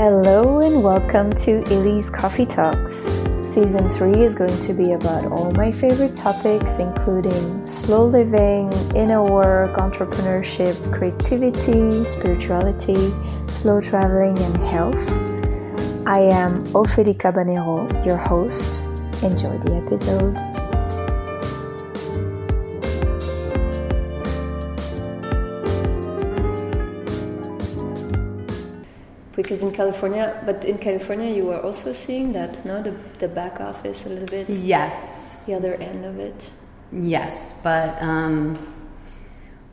Hello and welcome to Elise Coffee Talks. Season 3 is going to be about all my favorite topics, including slow living, inner work, entrepreneurship, creativity, spirituality, slow traveling, and health. I am Ophélie Cabanero, your host. Enjoy the episode. Because in California, but in California, you are also seeing that, no, the, the back office a little bit. Yes. The other end of it. Yes, but um,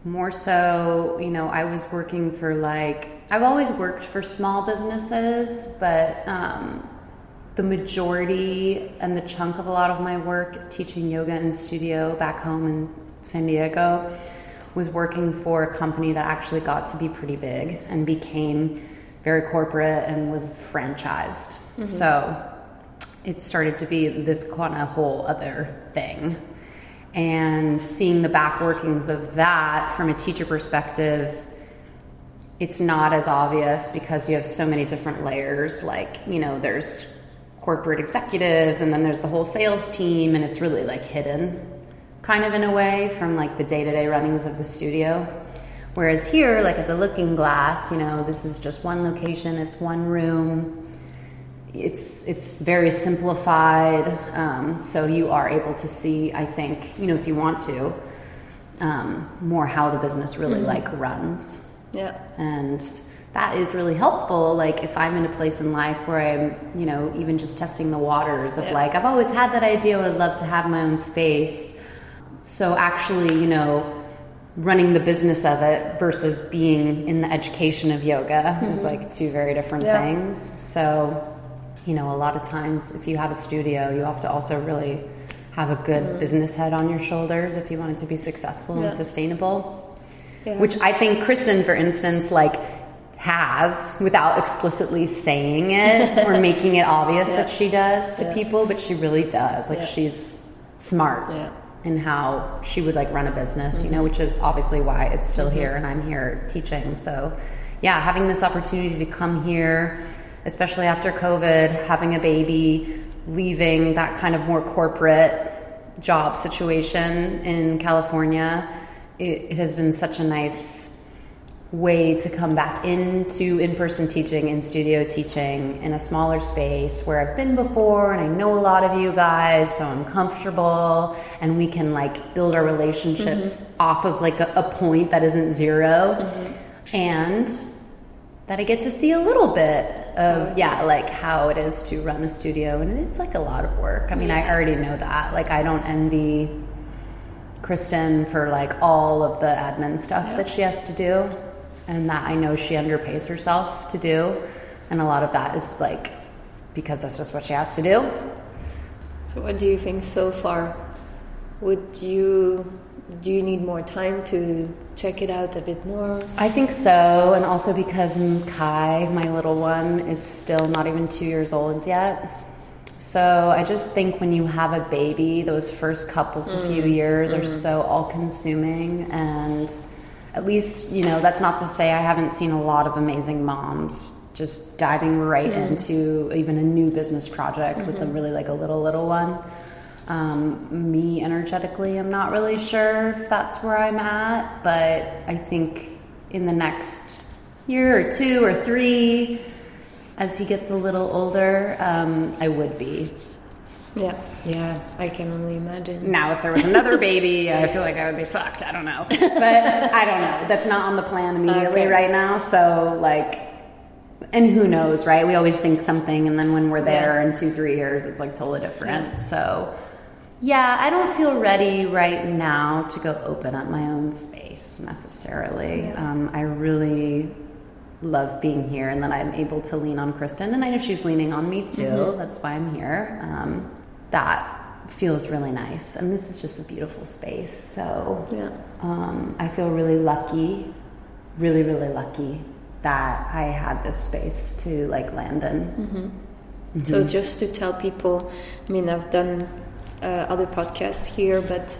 more so, you know, I was working for like, I've always worked for small businesses, but um, the majority and the chunk of a lot of my work teaching yoga in studio back home in San Diego was working for a company that actually got to be pretty big and became very corporate and was franchised. Mm-hmm. So it started to be this kind of whole other thing. And seeing the back workings of that from a teacher perspective, it's not as obvious because you have so many different layers. Like, you know, there's corporate executives and then there's the whole sales team, and it's really like hidden kind of in a way from like the day to day runnings of the studio. Whereas here, like at the Looking Glass, you know, this is just one location, it's one room. It's it's very simplified, um, so you are able to see. I think you know if you want to um, more how the business really mm-hmm. like runs. Yeah, and that is really helpful. Like if I'm in a place in life where I'm, you know, even just testing the waters of yeah. like I've always had that idea. I would love to have my own space. So actually, you know running the business of it versus being in the education of yoga mm-hmm. is like two very different yeah. things. So, you know, a lot of times if you have a studio, you have to also really have a good mm-hmm. business head on your shoulders if you want it to be successful yeah. and sustainable. Yeah. Which I think Kristen, for instance, like has without explicitly saying it or making it obvious that she does to people, but she really does. Like she's smart and how she would like run a business, you know, which is obviously why it's still here and I'm here teaching. So, yeah, having this opportunity to come here, especially after COVID, having a baby, leaving that kind of more corporate job situation in California, it, it has been such a nice way to come back into in-person teaching in studio teaching in a smaller space where I've been before and I know a lot of you guys so I'm comfortable and we can like build our relationships mm-hmm. off of like a, a, point that isn't 0 mm-hmm. and that I get to see a little bit of oh, yeah like how it is to run a studio. And it's like a lot of work. I mean yeah. I already know that. Like I don't envy Kristen for like all of the admin stuff that she has to do and that I know she underpays herself to do. And a lot of that is like because that's just what she has to do. So, what do you think so far? Would you do you need more time to check it out a bit more? I think so, and also because Kai, my little one, is still not even two years old yet. So I just think when you have a baby, those first couple to mm. few years mm. are so all consuming and at least, you know, that's not to say I haven't seen a lot of amazing moms just diving right mm-hmm. into even a new business project mm-hmm. with a mm-hmm. really like a little, little one. Um, me energetically, I'm not really sure if that's where I'm at, but I think in the next year or two or three, as he gets a little older, um, I would be. Yeah, yeah, I can only imagine. Now, if there was another baby, I feel like I would be fucked. I don't know, but I don't know. That's not on the plan immediately okay. right now. So, like, and who knows, right? We always think something, and then when we're there yeah. in two, three years, it's like totally different. Yeah. So, yeah, I don't feel ready right now to go open up my own space necessarily. Yeah. Um, I really love being here and that I'm able to lean on Kristen. And I know she's leaning on me too. Mm-hmm. That's why I'm here. Um, that feels really nice. And this is just a beautiful space. So yeah. um, I feel really lucky, really, really lucky that I had this space to like land in. Mm-hmm. Mm-hmm. So just to tell people, I mean, I've done uh, other podcasts here, but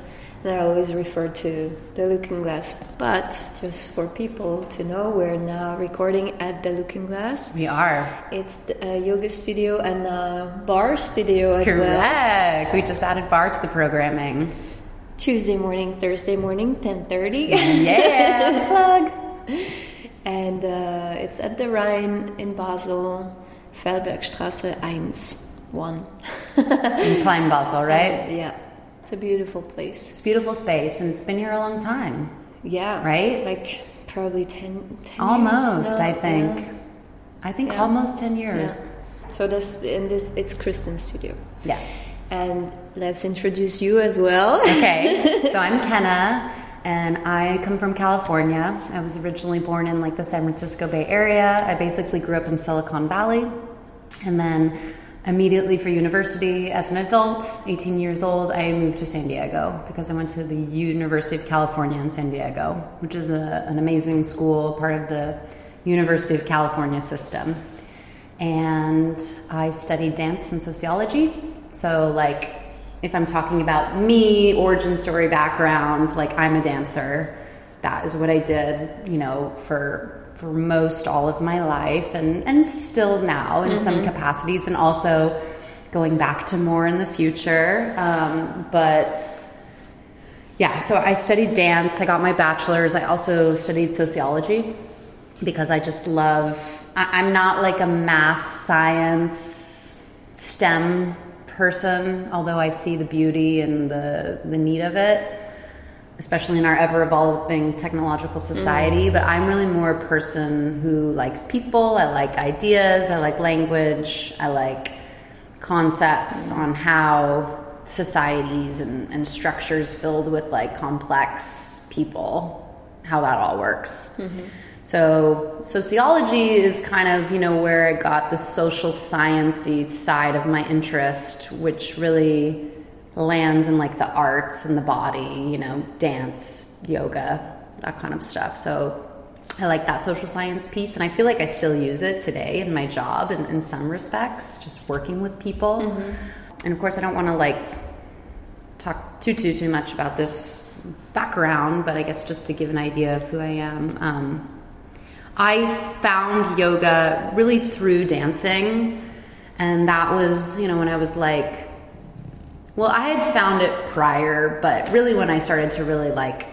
I always refer to the Looking Glass, but just for people to know, we're now recording at the Looking Glass. We are. It's a yoga studio and a barre studio as Correct. well. We just added barre to the programming. Tuesday morning, Thursday morning, ten thirty. Yeah, plug. And uh, it's at the Rhine in Basel, Feldbergstraße 1, 1. In Klein Basel, right? Yeah, it's a beautiful place. It's a beautiful space, and it's been here a long time. Yeah. Right? Like probably 10, 10 Almost, I think. yeah. I think Yeah. almost ten Yeah. years. So this in this it's Kristen's studio. Yes. And let's introduce you as well. Okay, so I'm Kenna, and I come from California. I was originally born in like the San Francisco Bay Area. I basically grew up in Silicon Valley, and then immediately for university as an adult, 18 years old, I moved to San Diego because I went to the University of California in San Diego, which is a, an amazing school, part of the University of California system. And I studied dance and sociology. So, like, if I'm talking about me, origin story background, like I'm a dancer. That is what I did, you know, for for most all of my life and and still now in some capacities and also going back to more in the future. Um, but yeah, so I studied dance. I got my bachelor's. I also studied sociology because I just love. I, I'm not like a math, science, STEM person, although I see the beauty and the the need of it, especially in our ever evolving technological society. Mm. But I'm really more a person who likes people. I like ideas. I like language. I like concepts on how societies and, and structures filled with like complex people how that all works mm-hmm. so sociology is kind of you know where i got the social sciencey side of my interest which really lands in like the arts and the body you know dance yoga that kind of stuff so I like that social science piece, and I feel like I still use it today in my job in, in some respects, just working with people. And of course, I don't want to like talk too too too much about this background, but I guess just to give an idea of who I am. Um, I found yoga really through dancing, and that was you know when I was like well, I had found it prior, but really when I started to really like,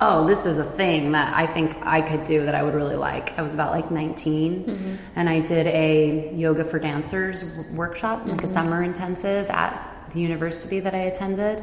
oh, this is a thing that I think I could do that I would really like. I was about like 19 and I did a yoga for dancers workshop, like a summer intensive at the university that I attended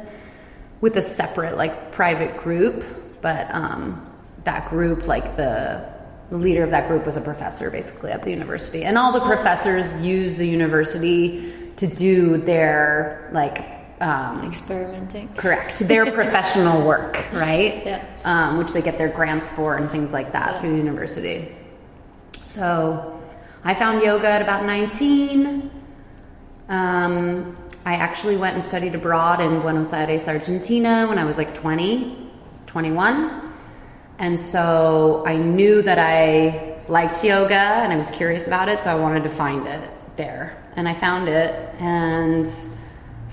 with a separate like private group, but um, that group like the the leader of that group was a professor basically at the university. And all the professors use the university to do their like um, Experimenting. correct their professional work right Yeah. um, which they get their grants for and things like that through the university so i found yoga at about 19 um, i actually went and studied abroad in buenos aires argentina when i was like 20 21 and so I knew that I liked yoga and I was curious about it, so I wanted to find it there. And I found it and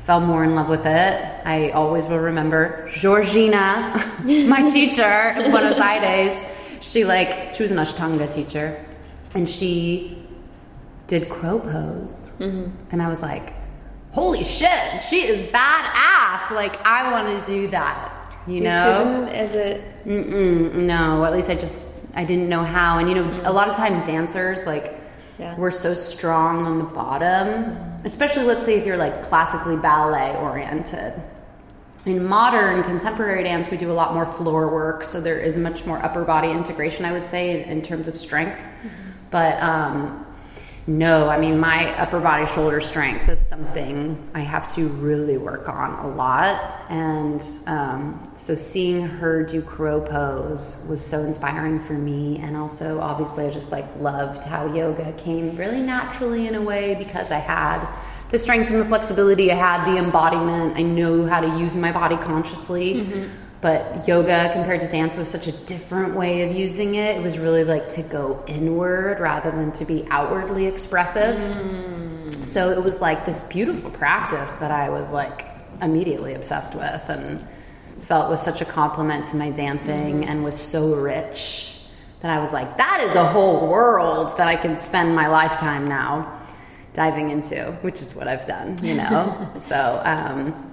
fell more in love with it. I always will remember Georgina, my teacher in Buenos Aires. She like she was an Ashtanga teacher, and she did crow pose, and I was like, "Holy shit, she is badass!" Like I want to do that, you know. As a Mm-mm, no, at least I just I didn't know how. And you know, a lot of time dancers like Yeah. we're so strong on the bottom, especially let's say if you're like classically ballet oriented. In modern contemporary dance, we do a lot more floor work, so there is much more upper body integration, I would say, in, in terms of strength. But um, no, I mean, my upper body shoulder strength is something I have to really work on a lot. And um, so seeing her do crow pose was so inspiring for me. And also, obviously, I just like loved how yoga came really naturally in a way because I had the strength and the flexibility, I had the embodiment, I know how to use my body consciously. But yoga compared to dance was such a different way of using it. It was really like to go inward rather than to be outwardly expressive. So it was like this beautiful practice that I was like immediately obsessed with. And felt was such a complement to my dancing and was so rich that I was like, that is a whole world that I can spend my lifetime now diving into, which is what I've done, you know? so, um,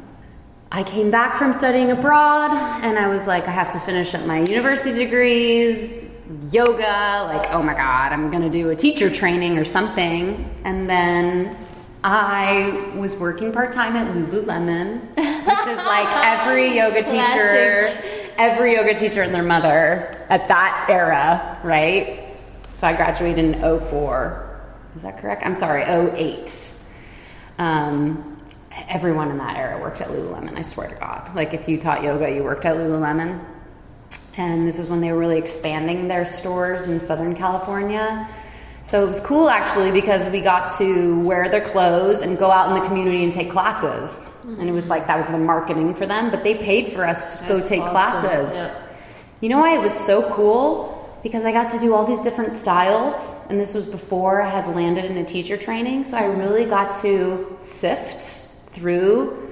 I came back from studying abroad and I was like, I have to finish up my university degrees, yoga, like, oh my God, I'm gonna do a teacher training or something. And then I was working part time at Lululemon, which is like every yoga teacher, every yoga teacher and their mother at that era, right? So I graduated in 04. Is that correct? I'm sorry, 08. Um, everyone in that era worked at Lululemon, I swear to God. Like if you taught yoga, you worked at Lululemon. And this was when they were really expanding their stores in Southern California. So it was cool actually because we got to wear their clothes and go out in the community and take classes. Mm-hmm. And it was like that was the marketing for them, but they paid for us to That's go take awesome. classes. Yeah. You know why it was so cool? Because I got to do all these different styles, and this was before I had landed in a teacher training. So I really got to sift through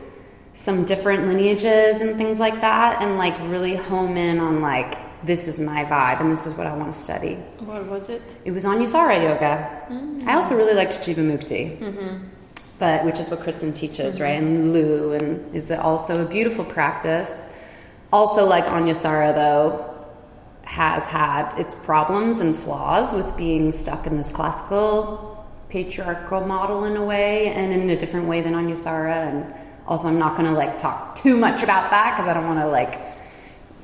some different lineages and things like that, and like really home in on like this is my vibe and this is what I want to study. What was it? It was on Anusara yoga. Mm-hmm. I also really liked Jivamukti, mm-hmm. but which is what Kristen teaches, mm-hmm. right? And Lu, and is it also a beautiful practice. Also, like Anusara, though, has had its problems and flaws with being stuck in this classical patriarchal model in a way, and in a different way than Anusara. And also, I'm not going to like talk too much about that because I don't want to like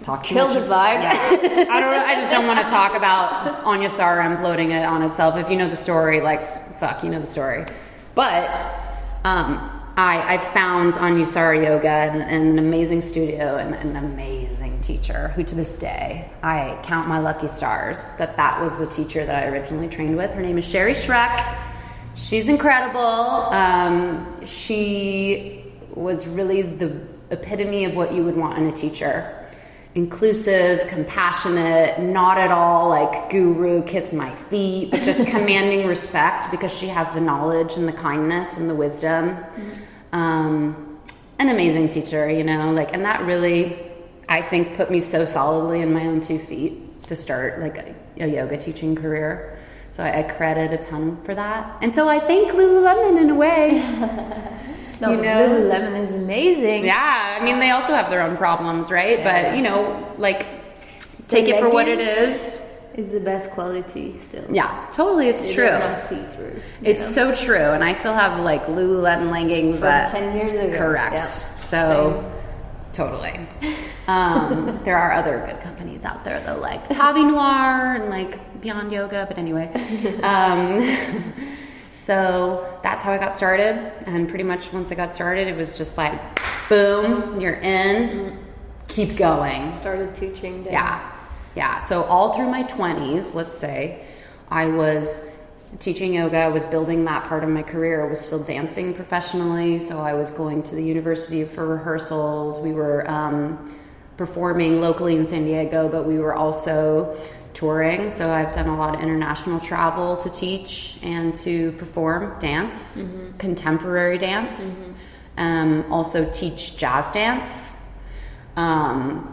talk kill the vibe. Yeah. I don't. I just don't want to talk about Anusara imploding it on itself. If you know the story, like fuck, you know the story. But um, I, I found Anusara Yoga and, and an amazing studio and, and, an amazing teacher who, to this day, I count my lucky stars that that was the teacher that I originally trained with. Her name is Sherry Schreck. She's incredible. Um, she was really the epitome of what you would want in a teacher inclusive, compassionate, not at all like guru, kiss my feet, but just commanding respect because she has the knowledge and the kindness and the wisdom. Mm-hmm. Um, an amazing teacher, you know, like, and that really, I think, put me so solidly in my own two feet to start like a, a yoga teaching career. So I, I credit a ton for that. And so I thank Lululemon in a way. No, you know? Lululemon is amazing. Yeah, I mean they also have their own problems, right? Yeah. But you know, like take the it for what it is. Is the best quality still? Yeah, totally. It's true. Not see through. It's know? so true, and I still have like Lululemon leggings from that, ten years ago. Correct. So. Same. Totally. Um, there are other good companies out there though, like Tavi Noir and like Beyond Yoga. But anyway, um, so that's how I got started. And pretty much once I got started, it was just like, boom, you're in, keep going. Started teaching. Yeah. Yeah. So all through my 20s, let's say, I was teaching yoga, I was building that part of my career. I was still dancing professionally. So I was going to the university for rehearsals. We were um, performing locally in San Diego, but we were also touring. So I've done a lot of international travel to teach and to perform dance, mm-hmm. contemporary dance. Mm-hmm. Um, also teach jazz dance. Um,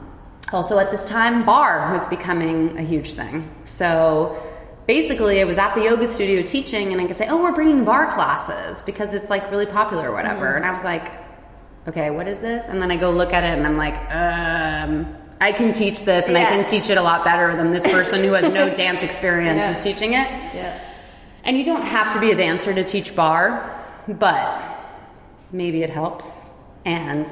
also at this time, barre was becoming a huge thing. So basically, I was at the yoga studio teaching, and I could say, "Oh, we're bringing barre classes because it's like really popular or whatever." Mm-hmm. And I was like, "Okay, what is this?" And then I go look at it, and I'm like, um, I can teach this and yeah. I can teach it a lot better than this person who has no dance experience yeah. is teaching it. Yeah. And you don't have to be a dancer to teach barre, but maybe it helps. And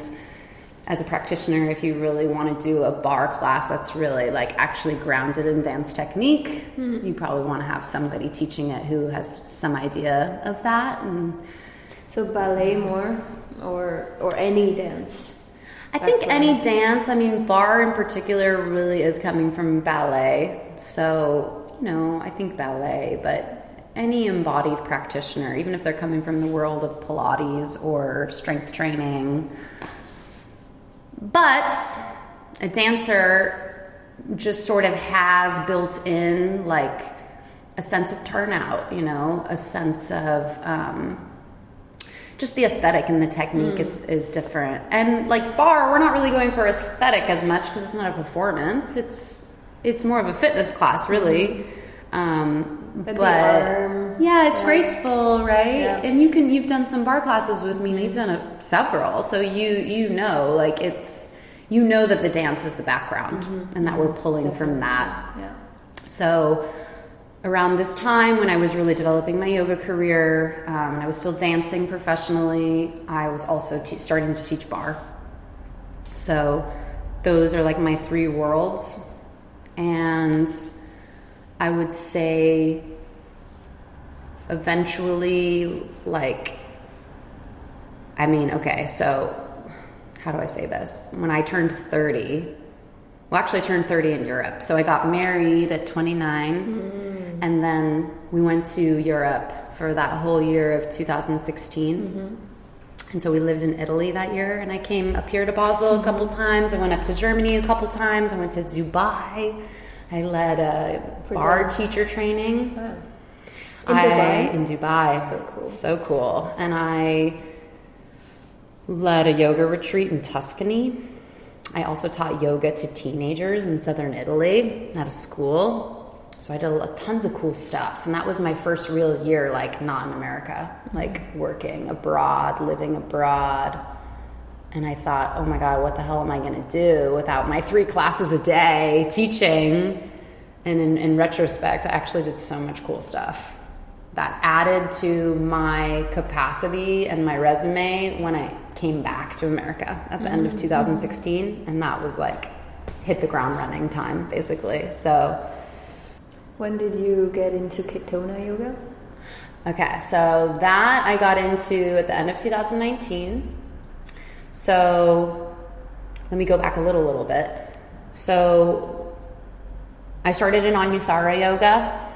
as a practitioner, if you really want to do a barre class that's really like actually grounded in dance technique, mm-hmm. you probably want to have somebody teaching it who has some idea of that. And so ballet more or or any dance I think any dance, I mean, barre in particular really is coming from ballet. So, you know, I think ballet, but any embodied practitioner, even if they're coming from the world of Pilates or strength training. But a dancer just sort of has built in like a sense of turnout, you know, a sense of, um, just the aesthetic and the technique is, is different. And like barre, we're not really going for aesthetic as much because it's not a performance. It's it's more of a fitness class, really. Um, But but the arm, yeah, it's yeah. graceful, right? Yeah. And you can you've done some barre classes with me. and You've done a, several, so you you know like it's you know that the dance is the background and that we're pulling from that. Yeah. So, around this time when I was really developing my yoga career um, and I was still dancing professionally, I was also te- starting to teach barre. So, those are like my three worlds. And I would say eventually, like, I mean, okay, so how do I say this? When I turned 30, well, actually, I turned 30 in Europe. So I got married at 29, mm-hmm. and then we went to Europe for that whole year of 2016. Mm-hmm. And so we lived in Italy that year, and I came up here to Basel a couple mm-hmm. times. I went up to Germany a couple times. I went to Dubai. I led a For barre teacher training. Ah. In I- Dubai? in Dubai. So cool. So cool. And I led a yoga retreat in Tuscany. I also taught yoga to teenagers in southern Italy at a school. So I did a- tons of cool stuff. And that was my first real year, like, not in America, like working abroad, living abroad. And I thought, oh my God, what the hell am I going to do without my three classes a day teaching? And in, in retrospect, I actually did so much cool stuff that added to my capacity and my resume when I came back to America at the end of mm-hmm. 2016. And that was like hit the ground running time, basically. So, When did you get into Katonah yoga? Okay, so that I got into at the end of 2019. So let me go back a little, little bit. So I started in Anusara yoga,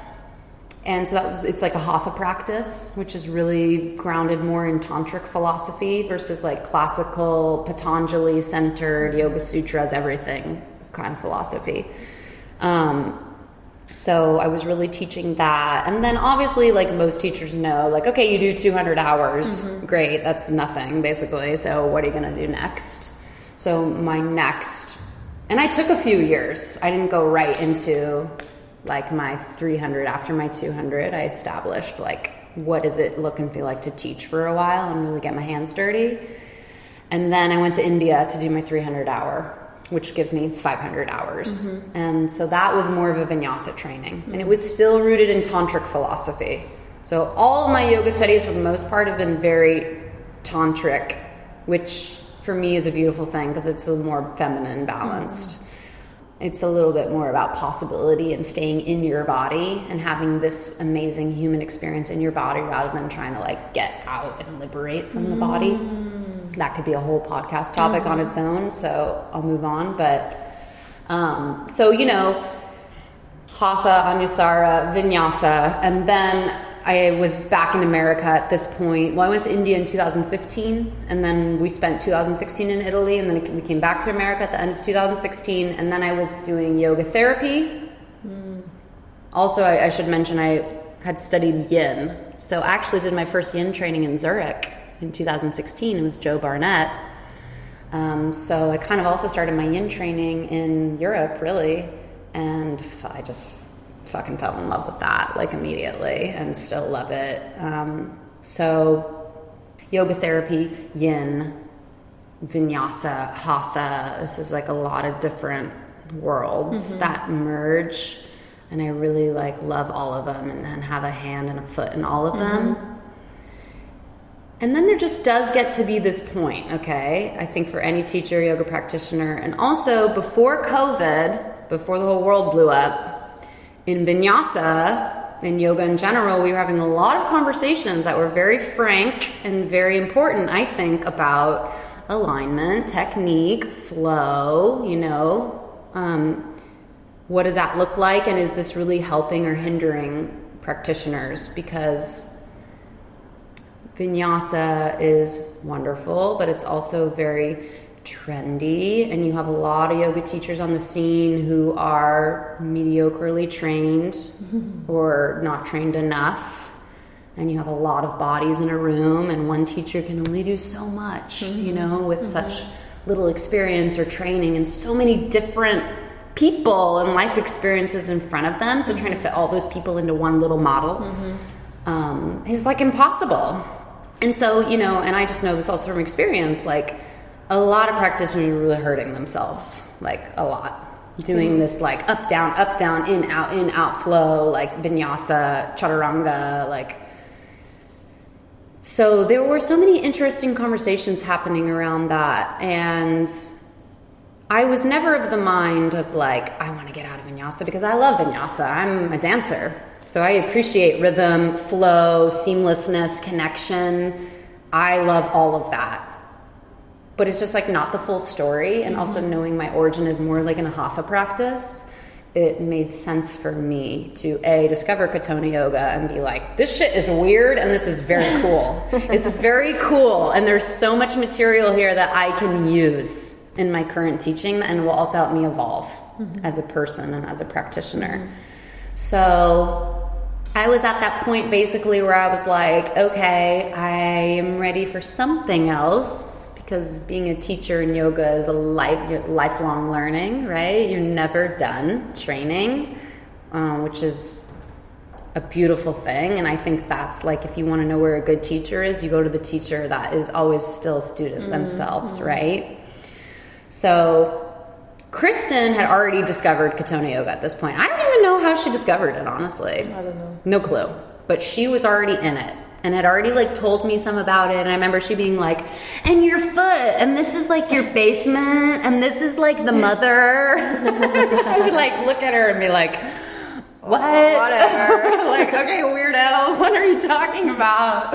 and so that was it's like a hatha practice, which is really grounded more in tantric philosophy versus like classical Patanjali centered Yoga Sutras, everything kind of philosophy. Um, so I was really teaching that. And then obviously, like most teachers know, like, okay, you do 200 hours. Mm-hmm. Great. That's nothing, basically. So what are you going to do next? So my next, and I took a few years. I didn't go right into like my 300 after my 200. I established like, what does it look and feel like to teach for a while and really get my hands dirty. And then I went to India to do my 300 hour, which gives me 500 hours. Mm-hmm. And so that was more of a vinyasa training. And it was still rooted in tantric philosophy. So all my yoga studies, for the most part, have been very tantric, which for me is a beautiful thing because it's a more feminine balanced. It's a little bit more about possibility and staying in your body and having this amazing human experience in your body rather than trying to like get out and liberate from the body. That could be a whole podcast topic on its own so i'll move on. But um, so you know hatha anusara vinyasa and then i was back in america at this point. Well i went to india in 2015 and then we spent 2016 in italy and then we came back to america at the end of 2016 and then i was doing yoga therapy. Also I, I should mention i had studied yin. So i actually did my first yin training in zurich in 2016 with joe barnett. Um, so I kind of also started my yin training in Europe, really, and I just fucking fell in love with that like immediately, and still love it. Um, so yoga therapy, yin, vinyasa, hatha. This is like a lot of different worlds that merge, and I really like love all of them and, and have a hand and a foot in all of them. And then there just does get to be this point, okay? I think for any teacher, yoga practitioner, and also before COVID, before the whole world blew up, in vinyasa, in yoga in general, we were having a lot of conversations that were very frank and very important, I think, about alignment, technique, flow, you know. Um, what does that look like? And is this really helping or hindering practitioners? Because Vinyasa is wonderful, but it's also very trendy, and you have a lot of yoga teachers on the scene who are mediocrely trained or not trained enough. and you have a lot of bodies in a room and one teacher can only do so much mm-hmm. you know with mm-hmm. such little experience or training and so many different people and life experiences in front of them so mm-hmm. trying to fit all those people into one little model mm-hmm. um, is like impossible and so you know and i just know this also from experience like a lot of practitioners are really hurting themselves like a lot. Doing mm-hmm. this like up down up down in out in out flow like vinyasa chaturanga like so there were so many interesting conversations happening around that and i was never of the mind of like i want to get out of vinyasa because i love vinyasa. I'm a dancer so i appreciate rhythm flow seamlessness connection. I love all of that but it's just like not the full story and mm-hmm. also knowing my origin is more like in a hatha practice it made sense for me to a discover Katonah yoga and be like, this shit is weird and this is very cool. it's very cool, and there's so much material here that I can use in my current teaching and will also help me evolve mm-hmm. as a person and as a practitioner. Mm-hmm. So I was at that point basically where I was like, okay, I am ready for something else because being a teacher in yoga is a life, lifelong learning, right? You're never done training, uh, which is a beautiful thing. And I think that's like if you want to know where a good teacher is, you go to the teacher that is always still student mm-hmm. themselves, right? So Kristen had already discovered Katonah Yoga at this point. I don't even know how she discovered it, honestly. I don't know. No clue. But she was already in it and had already like told me some about it. And i remember she being like and your foot and this is like your basement and this is like the mother. I would like look at her and be like what? Whatever. Like okay weirdo what are you talking about?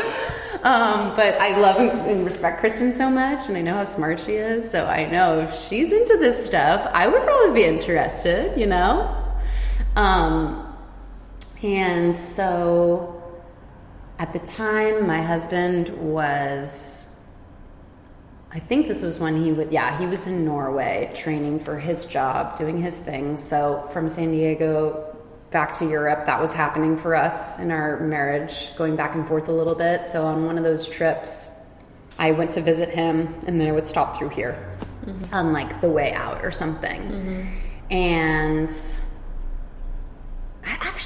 Um, but i love and respect kristen so much and i know how smart she is so i know if she's into this stuff i would probably be interested you know? Um, and so at the time, my husband was, I think this was when he would, yeah, he was in Norway training for his job, doing his things. So from San Diego back to Europe, that was happening for us in our marriage, going back and forth a little bit. So on one of those trips, I went to visit him and then I would stop through here mm-hmm. on like the way out or something. Mm-hmm. And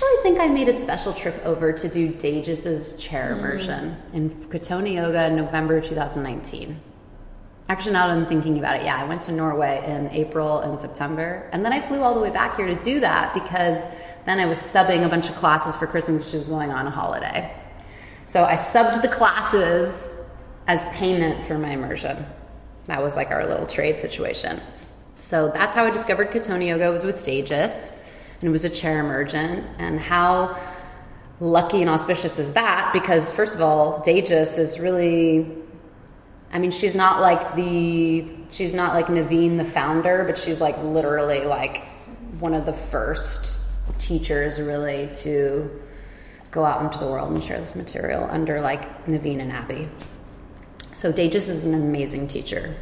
actually think I made a special trip over to do Dagis's chair mm. immersion mm. in Katonah Yoga in November 2019. Actually, now that I'm thinking about it, yeah, I went to Norway in April and September, and then I flew all the way back here to do that because then I was subbing a bunch of classes for Kristen because she was going on a holiday. So I subbed the classes as payment for my immersion. That was like our little trade situation. So that's how I discovered Katonah Yoga was with Dagis and it was a chair emergent. And how lucky and auspicious is that? Because, first of all, Dagis is really, I mean, she's not like the, she's not like Nevine, the founder, but she's like literally like one of the first teachers really to go out into the world and share this material under like Nevine and Abby. So Dagis is an amazing teacher.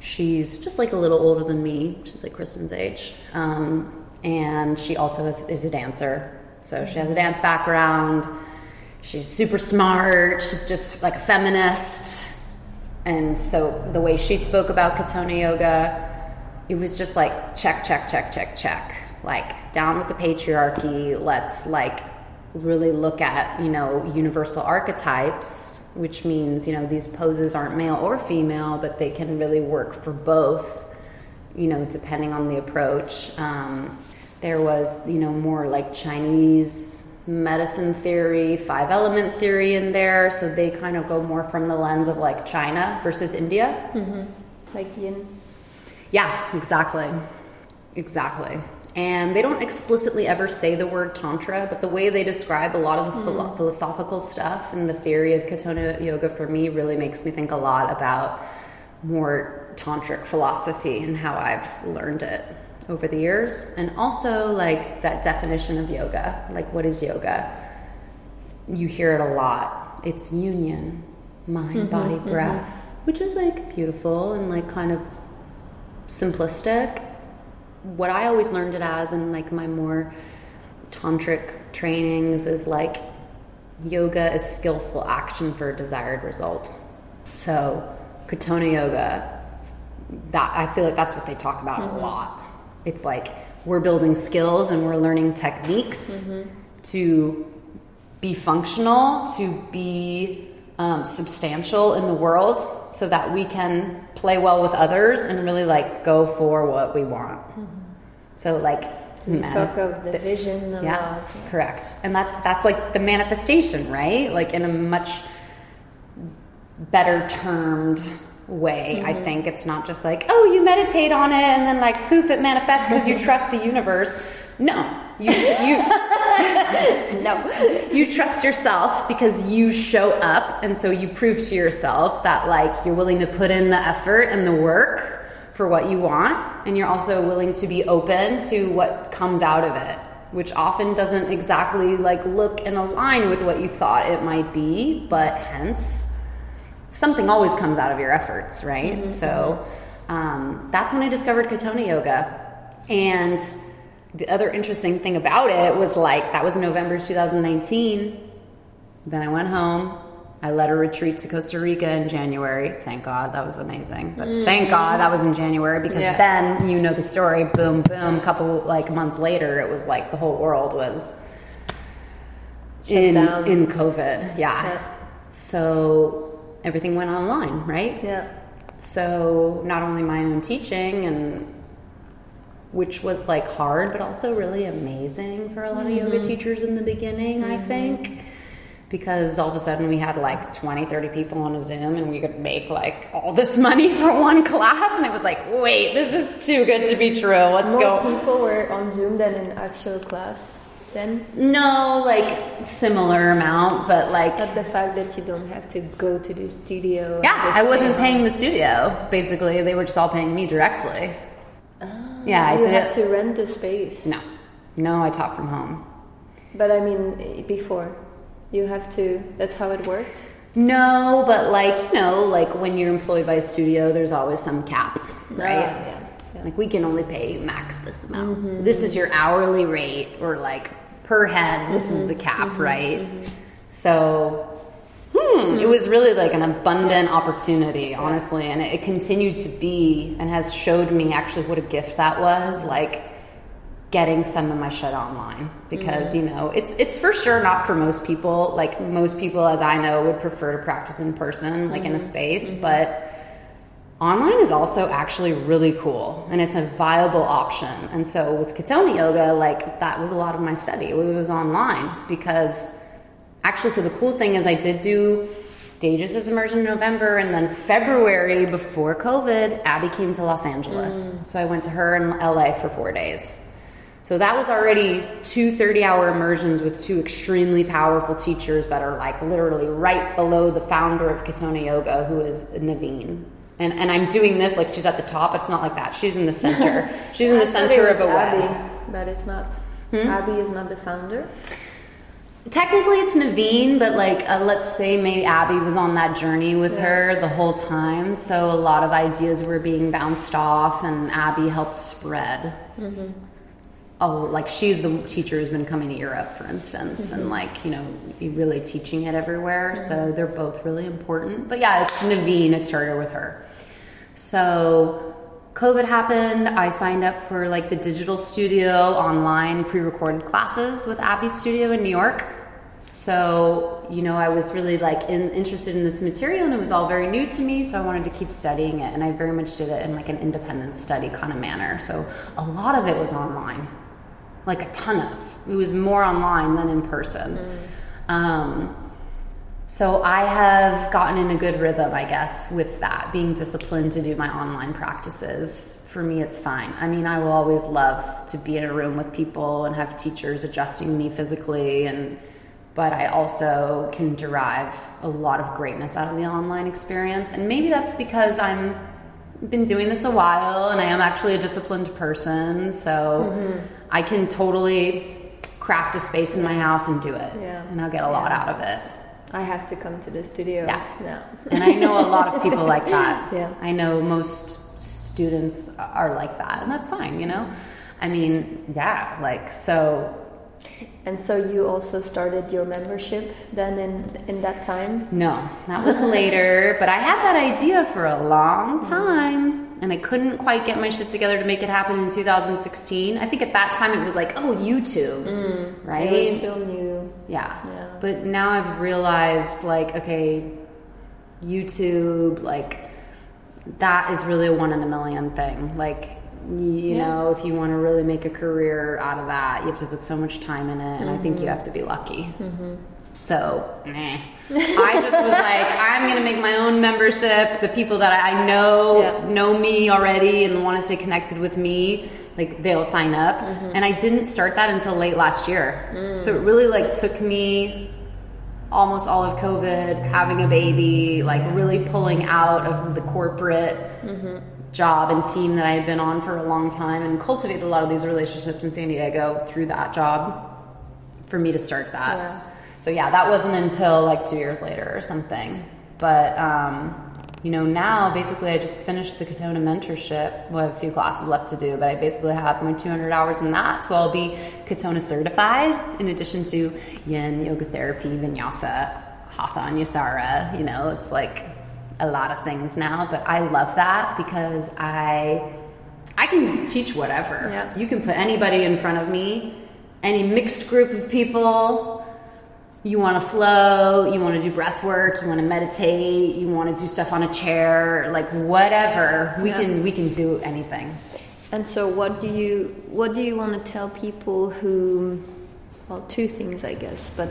She's just like a little older than me. She's like Kristen's age. Um, and she also is, is a dancer. So she has a dance background. She's super smart. She's just like a feminist. And so the way she spoke about Katonah yoga, it was just like check, check, check, check, check. Like down with the patriarchy. Let's like really look at, you know, universal archetypes, which means, you know, these poses aren't male or female, but they can really work for both, you know, depending on the approach. Um, there was, you know, more like Chinese medicine theory, five element theory in there. So they kind of go more from the lens of like China versus India. Mm-hmm. Like yin. Yeah, exactly. Exactly. And they don't explicitly ever say the word tantra, but the way they describe a lot of the mm. philosophical stuff and the theory of Katonah yoga for me really makes me think a lot about more tantric philosophy and how I've learned it over the years and also like that definition of yoga like what is yoga you hear it a lot it's union mind mm-hmm, body mm-hmm. breath mm-hmm. which is like beautiful and like kind of simplistic what i always learned it as in like my more tantric trainings is like yoga is skillful action for a desired result. So, Katonah yoga, that I feel like that's what they talk about a lot. It's like we're building skills and we're learning techniques to be functional, to be um, substantial in the world, so that we can play well with others and really like go for what we want. So, like, You man- talk of the vision a yeah, lot. correct. And that's that's like the manifestation, right? Like in a much better termed way. I mm-hmm. think it's not just like, oh, you meditate on it and then like poof, it manifests because you trust the universe. No, you you no, you trust yourself because you show up, and so you prove to yourself that like you're willing to put in the effort and the work for what you want, and you're also willing to be open to what comes out of it, which often doesn't exactly like look and align with what you thought it might be, but hence something always comes out of your efforts, right? Mm-hmm, so mm-hmm. um, that's when I discovered Katonah yoga, and the other interesting thing about it was like that was November 2019. Then I went home. I led a retreat to Costa Rica in January. Thank God that was amazing. But mm-hmm. thank God that was in January because Yeah. then you know the story. Boom, boom. A couple like months later, it was like the whole world was in down. in COVID. Yeah. Yeah. So everything went online, right? Yeah. So not only my own teaching and which was like hard but also really amazing for a lot of yoga mm-hmm. teachers in the beginning, I mm-hmm. think. Because all of a sudden we had like 20, 30 people on a Zoom and we could make like all this money for one class and it was like, wait, this is too good to be true. Let's More go. people were on Zoom than in actual class then. No, like similar amount, but like But the fact that you don't have to go to the studio. Yeah, I wasn't paying the studio. Basically, they were just all paying me directly. yeah, I you did have it. to rent the space. No, no, I taught from home. But I mean, before you have to. That's how it worked. No, but like you know, like when you're employed by a studio, there's always some cap, right? Ah, yeah, yeah. Like we can only pay max this amount. This is your hourly rate, or like per head. This is the cap, mm-hmm, right? Mm-hmm. So. Hmm, it was really like an abundant opportunity, honestly, and it, it continued to be and has showed me actually what a gift that was. Like getting some of my shit online because mm-hmm. you know it's it's for sure not for most people. Like most people, as I know, would prefer to practice in person, like in a space, but online is also actually really cool and it's a viable option. And so with Katonah Yoga, like that was a lot of my study. It was online because actually, so the cool thing is I did do Dages' immersion in November and then February before COVID, Abby came to Los Angeles. Mm. So I went to her in LA for four days. So that was already two 30 hour immersions with two extremely powerful teachers that are like literally right below the founder of Katonah Yoga, who is Nevine. And, and I'm doing this like she's at the top. It's not like that. She's in the center. She's in the center of a was web. Abby, but it's not. Hmm? Abby is not the founder. Technically, it's Nevine, but like, uh, let's say maybe Abby was on that journey with her the whole time. So a lot of ideas were being bounced off, and Abby helped spread. Oh, like she's the teacher who's been coming to Europe, for instance, and mm-hmm. like, you know, really teaching it everywhere. So they're both really important. But yeah, it's Nevine, it started with her. So COVID happened. I signed up for like the digital studio online pre-recorded classes with Abby Studio in New York. So you know, I was really like in, interested in this material, and it was all very new to me. So I wanted to keep studying it, and I very much did it in like an independent study kind of manner. So a lot of it was online, like a ton of. It was more online than in person. Um, so I have gotten in a good rhythm, I guess, with that, being disciplined to do my online practices. For me, it's fine. I mean, I will always love to be in a room with people and have teachers adjusting me physically and but I also can derive a lot of greatness out of the online experience. And maybe that's because I'm been doing this a while and I am actually a disciplined person, so mm-hmm. I can totally craft a space in my house and do it. Yeah. And I'll get a lot out of it. I have to come to the studio Yeah. now. And I know a lot of people like that. Yeah. I know most students are like that, and that's fine, you know? I mean, yeah, like, so And so you also started your membership then in in that time? No, that was later, but I had that idea for a long time and I couldn't quite get my shit together to make it happen in 2016. I think at that time it was like, oh, YouTube, mm. right? It was still new. Yeah. Yeah. But now I've realized, like, okay, YouTube, like, that is really a one in a million thing. Like, you Yeah. know, if you want to really make a career out of that, you have to put so much time in it, and I think you mm-hmm. have to be lucky. Mm-hmm. So, nah. I just was like, I'm gonna make my own membership. The people that I know Yeah. know me already and want to stay connected with me, like they'll sign up. Mm-hmm. And I didn't start that until late last year. Mm. So it really like took me almost all of COVID, having a baby, like really pulling out of the corporate job and team that I had been on for a long time and cultivated a lot of these relationships in San Diego through that job for me to start that. Yeah. So yeah, that wasn't until like two years later or something. But um, you know, now basically I just finished the Katonah mentorship. Well, I have a few classes left to do, but I basically have my 200 hours in that. So I'll be Katonah certified in addition to Yin, yoga therapy, vinyasa, hatha, and yasara. You know, it's like a lot of things now, but I love that because I I can teach whatever. Yeah. You can put anybody in front of me, any mixed group of people. You want to flow, you want to do breath work, you want to meditate, you want to do stuff on a chair, like whatever. We Yeah. can we can do anything. And so, what do you what do you want to tell people who? Well, two things, I guess, but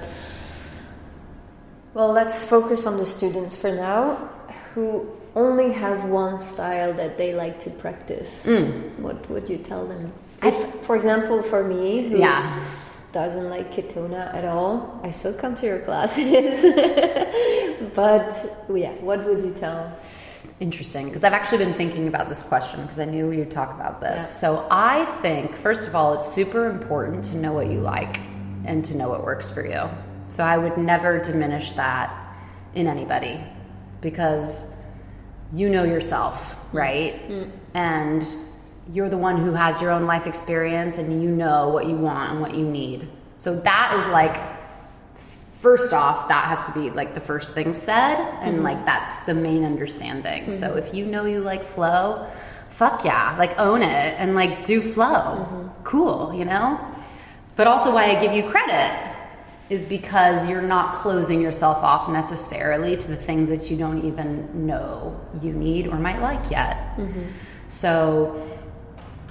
well, let's focus on the students for now, who only have one style that they like to practice. Mm. What would you tell them? If, for example, for me, who Yeah. Doesn't like Katonah at all, I still come to your classes. but yeah, what would you tell? Interesting, because I've actually been thinking about this question because I knew we would talk about this. Yeah. So I think, first of all, it's super important to know what you like and to know what works for you. So I would never diminish that in anybody because you know yourself, mm. right? Mm. And you're the one who has your own life experience and you know what you want and what you need. So that is like first off, that has to be like the first thing said, and mm-hmm. like that's the main understanding. Mm-hmm. So if you know you like flow, fuck yeah, like own it and like do flow. Mm-hmm. Cool, you know? But also, why I give you credit is because you're not closing yourself off necessarily to the things that you don't even know you need or might like yet. So,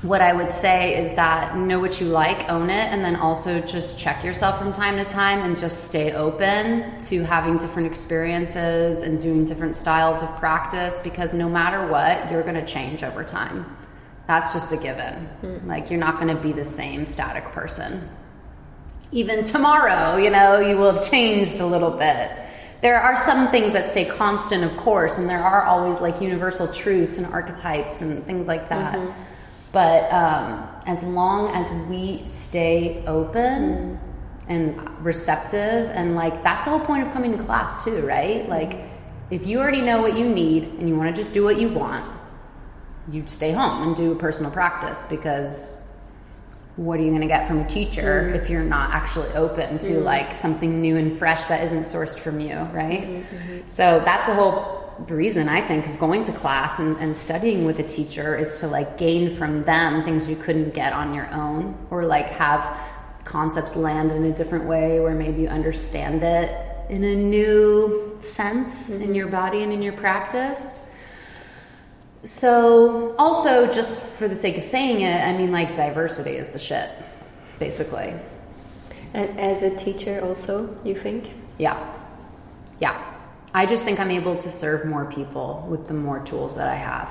what I would say is that know what you like, own it, and then also just check yourself from time to time and just stay open to having different experiences and doing different styles of practice because no matter what, you're going to change over time. That's just a given. Hmm. Like, you're not going to be the same static person. Even tomorrow, you know, you will have changed a little bit. There are some things that stay constant, of course, and there are always like universal truths and archetypes and things like that. Mm-hmm. But um, as long as we stay open mm-hmm. and receptive, and like that's the whole point of coming to class, too, right? Like, if you already know what you need and you want to just do what you want, you stay home and do a personal practice because what are you going to get from a teacher mm-hmm. if you're not actually open to mm-hmm. like something new and fresh that isn't sourced from you, right? So that's the whole reason I think of going to class and, and studying with a teacher is to like gain from them things you couldn't get on your own or like have concepts land in a different way where maybe you understand it in a new sense in mm-hmm. your body and in your practice. So, also, just for the sake of saying it, I mean, like, diversity is the shit, basically. And as a teacher, also, you think? Yeah. Yeah. I just think I'm able to serve more people with the more tools that I have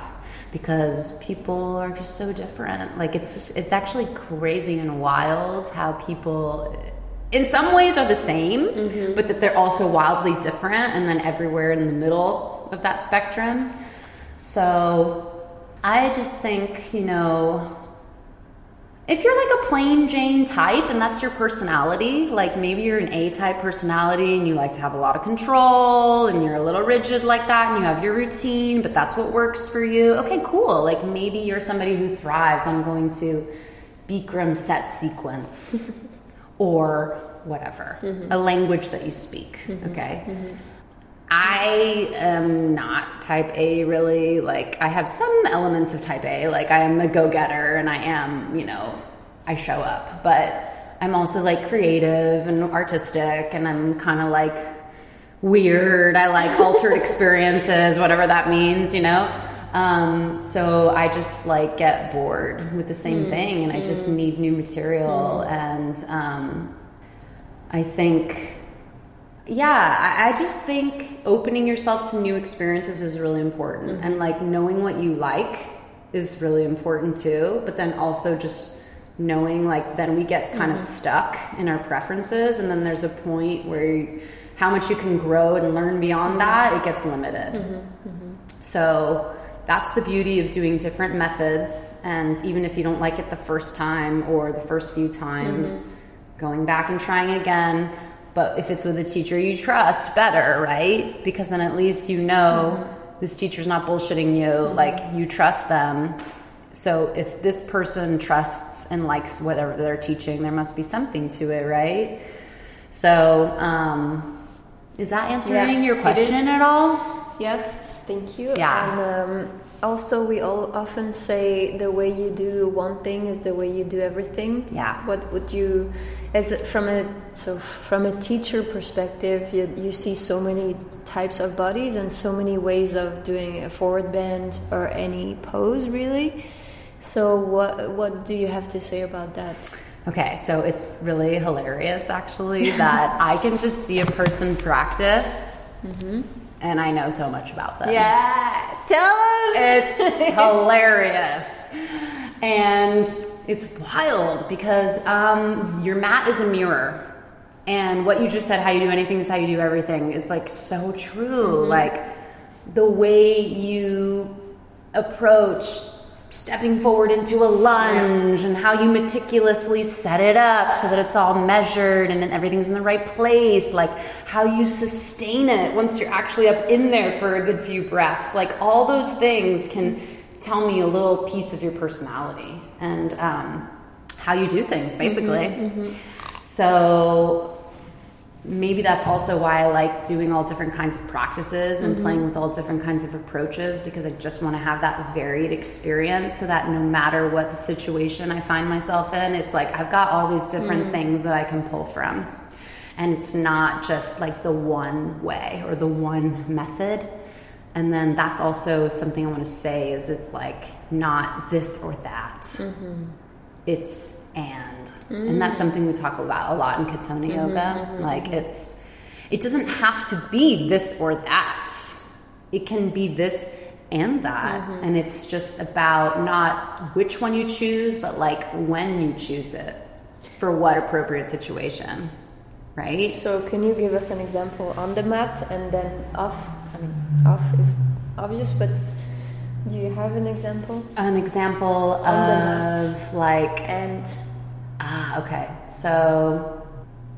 because people are just so different. Like it's it's actually crazy and wild how people in some ways are the same, mm-hmm. but that they're also wildly different and then everywhere in the middle of that spectrum. So I just think, you know, if you're like a plain Jane type and that's your personality, like maybe you're an A type personality and you like to have a lot of control and you're a little rigid like that and you have your routine, but that's what works for you. Okay, cool. Like maybe you're somebody who thrives on going to Bikram set sequence. or whatever, mm-hmm. a language that you speak. Mm-hmm. Okay. Mm-hmm. I am not type A really. Like, I have some elements of type A. Like, I am a go getter and I am, you know, I show up. But I'm also like creative and artistic and I'm kind of like weird. I like altered experiences, whatever that means, you know? Um, so I just like get bored with the same thing and I just need new material. And um, I think yeah, I, I just think opening yourself to new experiences is really important. Mm-hmm. And like knowing what you like is really important too. But then also just knowing like then we get kind of Mm-hmm. stuck in our preferences. And then there's a point where you, how much you can grow and learn beyond that, it gets limited. Mm-hmm. So that's the beauty of doing different methods. And even if you don't like it the first time or the first few times, going back and trying again. But if it's with a teacher you trust, better, right? Because then at least you know this teacher's not bullshitting you, like you trust them. So if this person trusts and likes whatever they're teaching, there must be something to it, right? So, um, is that answering Yeah, your question at all? Yes, thank you. Yeah. And um, also, we all often say the way you do one thing is the way you do everything. Yeah. What would you, as a, from a so from a teacher perspective, you, you see so many types of bodies and so many ways of doing a forward bend or any pose, really. So, what what do you have to say about that? Okay, so it's really hilarious actually that I can just see a person practice mm-hmm. and I know so much about them. Yeah, tell us. It's hilarious. And it's wild because um, your mat is a mirror. And what you just said, how you do anything is how you do everything, is like so true. Like the way you approach stepping forward into a lunge and how you meticulously set it up so that it's all measured and then everything's in the right place like how you sustain it once you're actually up in there for a good few breaths like all those things can tell me a little piece of your personality and um, how you do things mm-hmm. basically. Mm-hmm. So maybe that's also why I like doing all different kinds of practices and mm-hmm. playing with all different kinds of approaches because I just want to have that varied experience so that no matter what the situation I find myself in, it's like I've got all these different things that I can pull from. And it's not just like the one way or the one method. And then that's also something I want to say is it's like not this or that. Mm-hmm. It's and. And that's something we talk about a lot in Katonah mm-hmm, yoga. Mm-hmm. Like it's it doesn't have to be this or that. It can be this and that. And it's just about not which one you choose, but like when you choose it for what appropriate situation. Right? So, can you give us an example on the mat and then off? I mean, off is obvious, but do you have an example? An example of like And Ah, okay. So,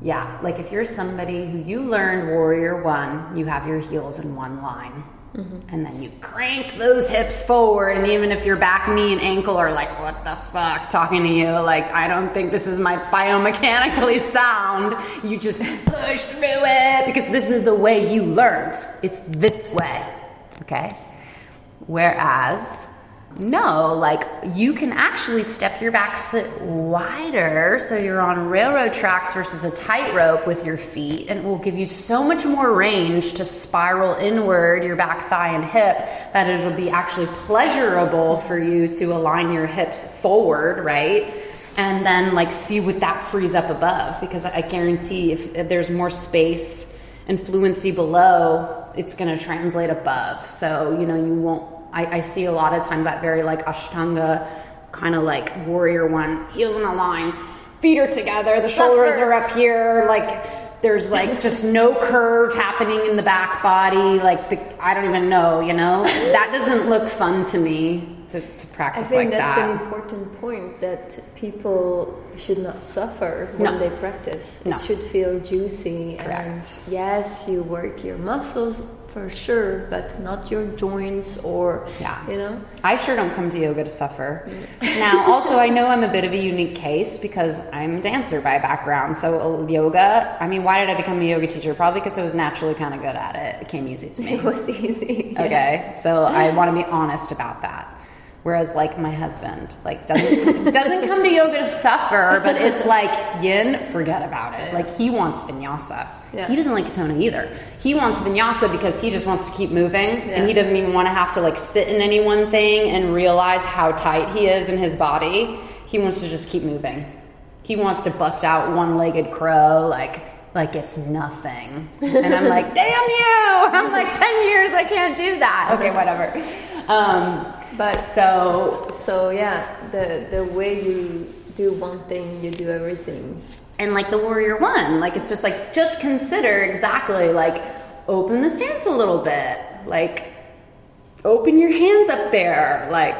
yeah, like if you're somebody who you learned Warrior One, you have your heels in one line. Mm-hmm. And then you crank those hips forward, and even if your back, knee, and ankle are like, what the fuck, talking to you, like, I don't think this is my biomechanically sound, you just push through it because this is the way you learned. It's this way, okay? Whereas, no, like you can actually step your back foot wider so you're on railroad tracks versus a tightrope with your feet, and it will give you so much more range to spiral inward your back thigh and hip that it'll be actually pleasurable for you to align your hips forward, right? And then like see what that frees up above because I guarantee if, if there's more space and fluency below, it's going to translate above. So, you know, you won't, I, I see a lot of times that very like Ashtanga kind of like warrior one, heels in a line, feet are together, the shoulders are up here, like there's like just no curve happening in the back body. Like the, I don't even know, you know, that doesn't look fun to me to, to practice. I think like that's that. an important point that people should not suffer when No. they practice. No. It should feel juicy. And Correct. yes, you work your muscles for sure, but not your joints or Yeah. you know. I sure don't come to yoga to suffer. now, also, I know I'm a bit of a unique case because I'm a dancer by background. So, uh, yoga, I mean, why did I become a yoga teacher? Probably because I was naturally kind of good at it. It came easy to me. It was easy. Okay, so I want to be honest about that. Whereas, like my husband, like doesn't doesn't come to yoga to suffer, but it's like yin, forget about it. Like he wants vinyasa. Yeah. He doesn't like Katonah either. He wants vinyasa because he just wants to keep moving, and he doesn't even want to have to like sit in any one thing and realize how tight he is in his body. He wants to just keep moving. He wants to bust out one-legged crow like like it's nothing. And I'm like, damn you! I'm like, ten years, I can't do that. Okay, whatever. Um, But so So yeah, the the way you do one thing, you do everything. and like the warrior one, like it's just like just consider exactly like open the stance a little bit, like open your hands up there, like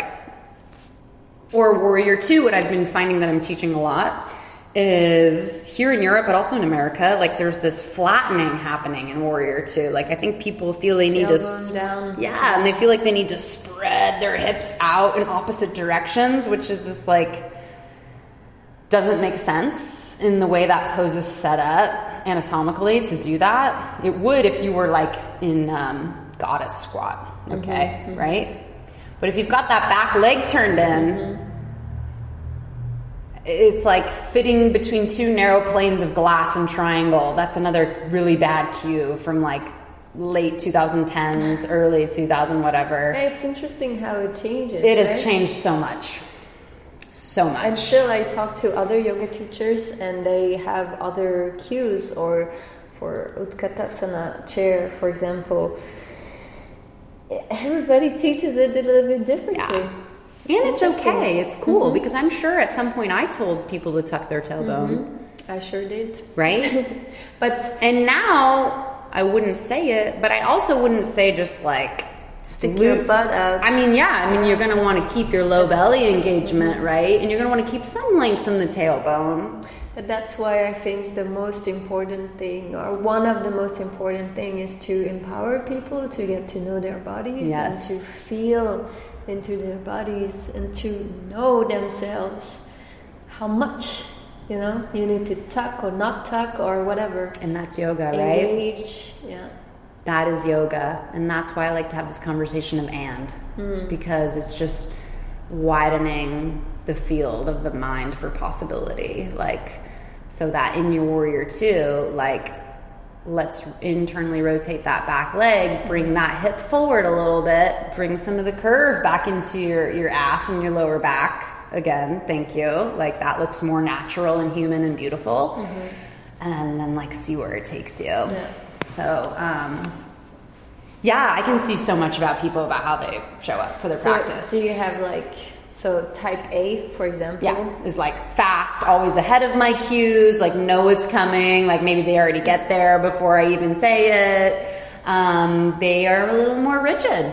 or warrior two. What I've been finding that I'm teaching a lot is here in Europe, but also in America, like there's this flattening happening in warrior two. Like I think people feel they need to Tailbone down. Yeah, and they feel like they need to spread their hips out in opposite directions, which is just like doesn't make sense in the way that pose is set up anatomically to do that. It would if you were like in um, goddess squat, mm-hmm, okay, mm-hmm. right? But if you've got that back leg turned in, mm-hmm. It's like fitting between two narrow planes of glass and triangle. That's another really bad cue from like late 2010s, early 2000 whatever. It's interesting how it changes. It has changed so much. So much. And still, I talk to other yoga teachers, and they have other cues. Or for Utkatasana chair, for example, everybody teaches it a little bit differently. Yeah. And it's okay. It's cool mm-hmm. because I'm sure at some point I told people to tuck their tailbone, mm-hmm. I sure did. right? But and now I wouldn't say it, but I also wouldn't say just like stick lo- your butt out. I mean, yeah, I mean, you're going to want to keep your low belly engagement, right? And you're going to want to keep some length in the tailbone. And that's why I think the most important thing, or one of the most important thing, is to empower people to get to know their bodies Yes. and to feel into their bodies and to know themselves how much you know you need to tuck or not tuck or whatever. And that's yoga, right? Engage, yeah. That is yoga. And that's why I like to have this conversation of and, hmm. because it's just widening the field of the mind for possibility. Like, so that in your warrior two, like, let's internally rotate that back leg, bring that hip forward a little bit, bring some of the curve back into your, your ass and your lower back. Again, thank you. Like, that looks more natural and human and beautiful. And then, like, see where it takes you. So, um, yeah, I can see so much about people about how they show up for their So practice. do you have like so type A, for example? yeah, is like fast, always ahead of my cues, like know it's coming, like maybe they already get there before I even say it. Um, they are a little more rigid.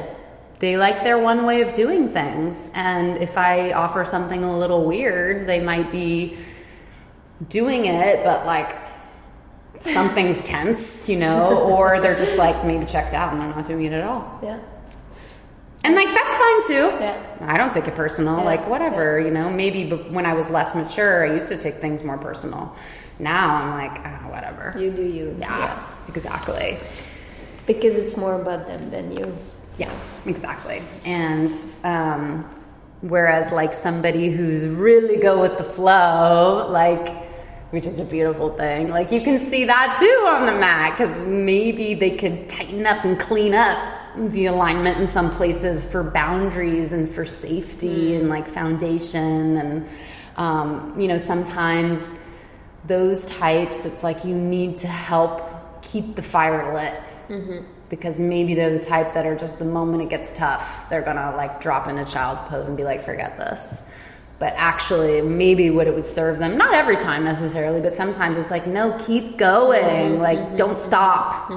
They like their one way of doing things. And if I offer something a little weird, they might be doing it, but like something's tense, you know, or they're just like maybe checked out and they're not doing it at all. Yeah. And like that's fine too. Yeah. I don't take it personal. Yeah. Like whatever, you know. Maybe when I was less mature, I used to take things more personal. Now I'm like, ah, whatever. You do you. yeah, exactly. Because it's more about them than you. Yeah, exactly. And um, whereas like somebody who's really go with the flow, like which is a beautiful thing. Like you can see that too on the mat because maybe they could tighten up and clean up the alignment in some places for boundaries and for safety mm. and like foundation and um, you know sometimes those types it's like you need to help keep the fire lit. Mm-hmm. Because maybe they're the type that are just the moment it gets tough they're gonna like drop into child's pose and be like forget this. But actually maybe what it would serve them not every time necessarily but sometimes it's like no keep going. Mm-hmm. Like mm-hmm. don't stop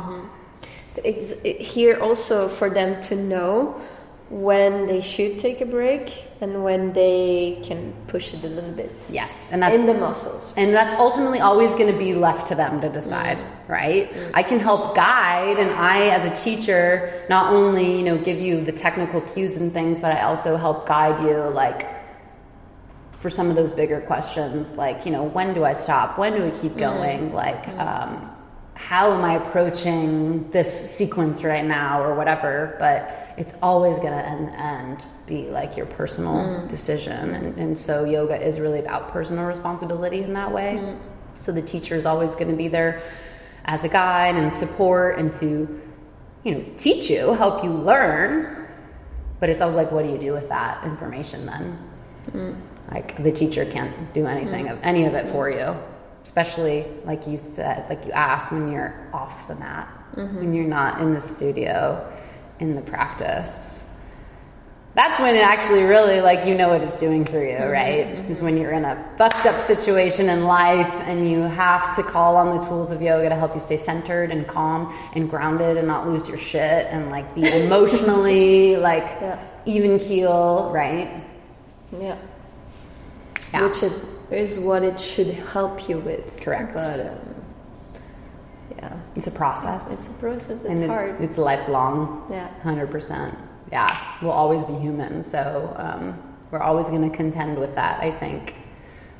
It's here also for them to know when they should take a break and when they can push it a little bit. Yes, and that's in the muscles. And that's ultimately always going to be left to them to decide, mm. right? Mm. I can help guide, and I, as a teacher, not only you know give you the technical cues and things, but I also help guide you, like for some of those bigger questions, like you know when do I stop? When do I keep mm. going? Mm. Like. Um, how am I approaching this sequence right now or whatever, but it's always going to end, end be like your personal mm. decision. And, and, so yoga is really about personal responsibility in that way. Mm. So the teacher is always going to be there as a guide and support and to, you know, teach you, help you learn. But it's all like, what do you do with that information then? Mm. Like the teacher can't do anything of any of it for you especially like you said, like you asked when you're off the mat, mm-hmm. when you're not in the studio, in the practice. That's when it actually really like you know what it's doing for you, mm-hmm. right? Mm-hmm. Is when you're in a fucked up situation in life and you have to call on the tools of yoga to help you stay centered and calm and grounded and not lose your shit and like be emotionally like yeah. even keel, right? Yeah. yeah. Which it is what it should help you with. Correct. But um, yeah, it's a process. It's a process. It's and hard. it's lifelong. Yeah. Hundred percent. Yeah, we'll always be human, so um, we're always going to contend with that. I think.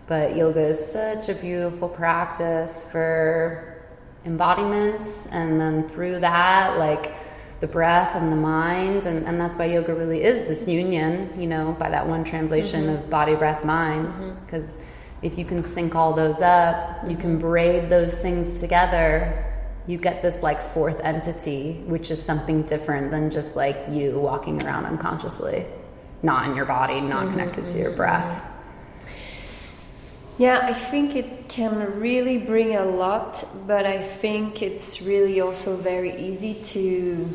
But yoga is such a beautiful practice for embodiments, and then through that, like the breath and the mind and, and that's why yoga really is this union you know by that one translation mm-hmm. of body breath minds because mm-hmm if you can sync all those up, you can braid those things together, you get this like fourth entity, which is something different than just like you walking around unconsciously, not in your body, not mm-hmm, connected to your breath. Yeah, I think it can really bring a lot, but I think it's really also very easy to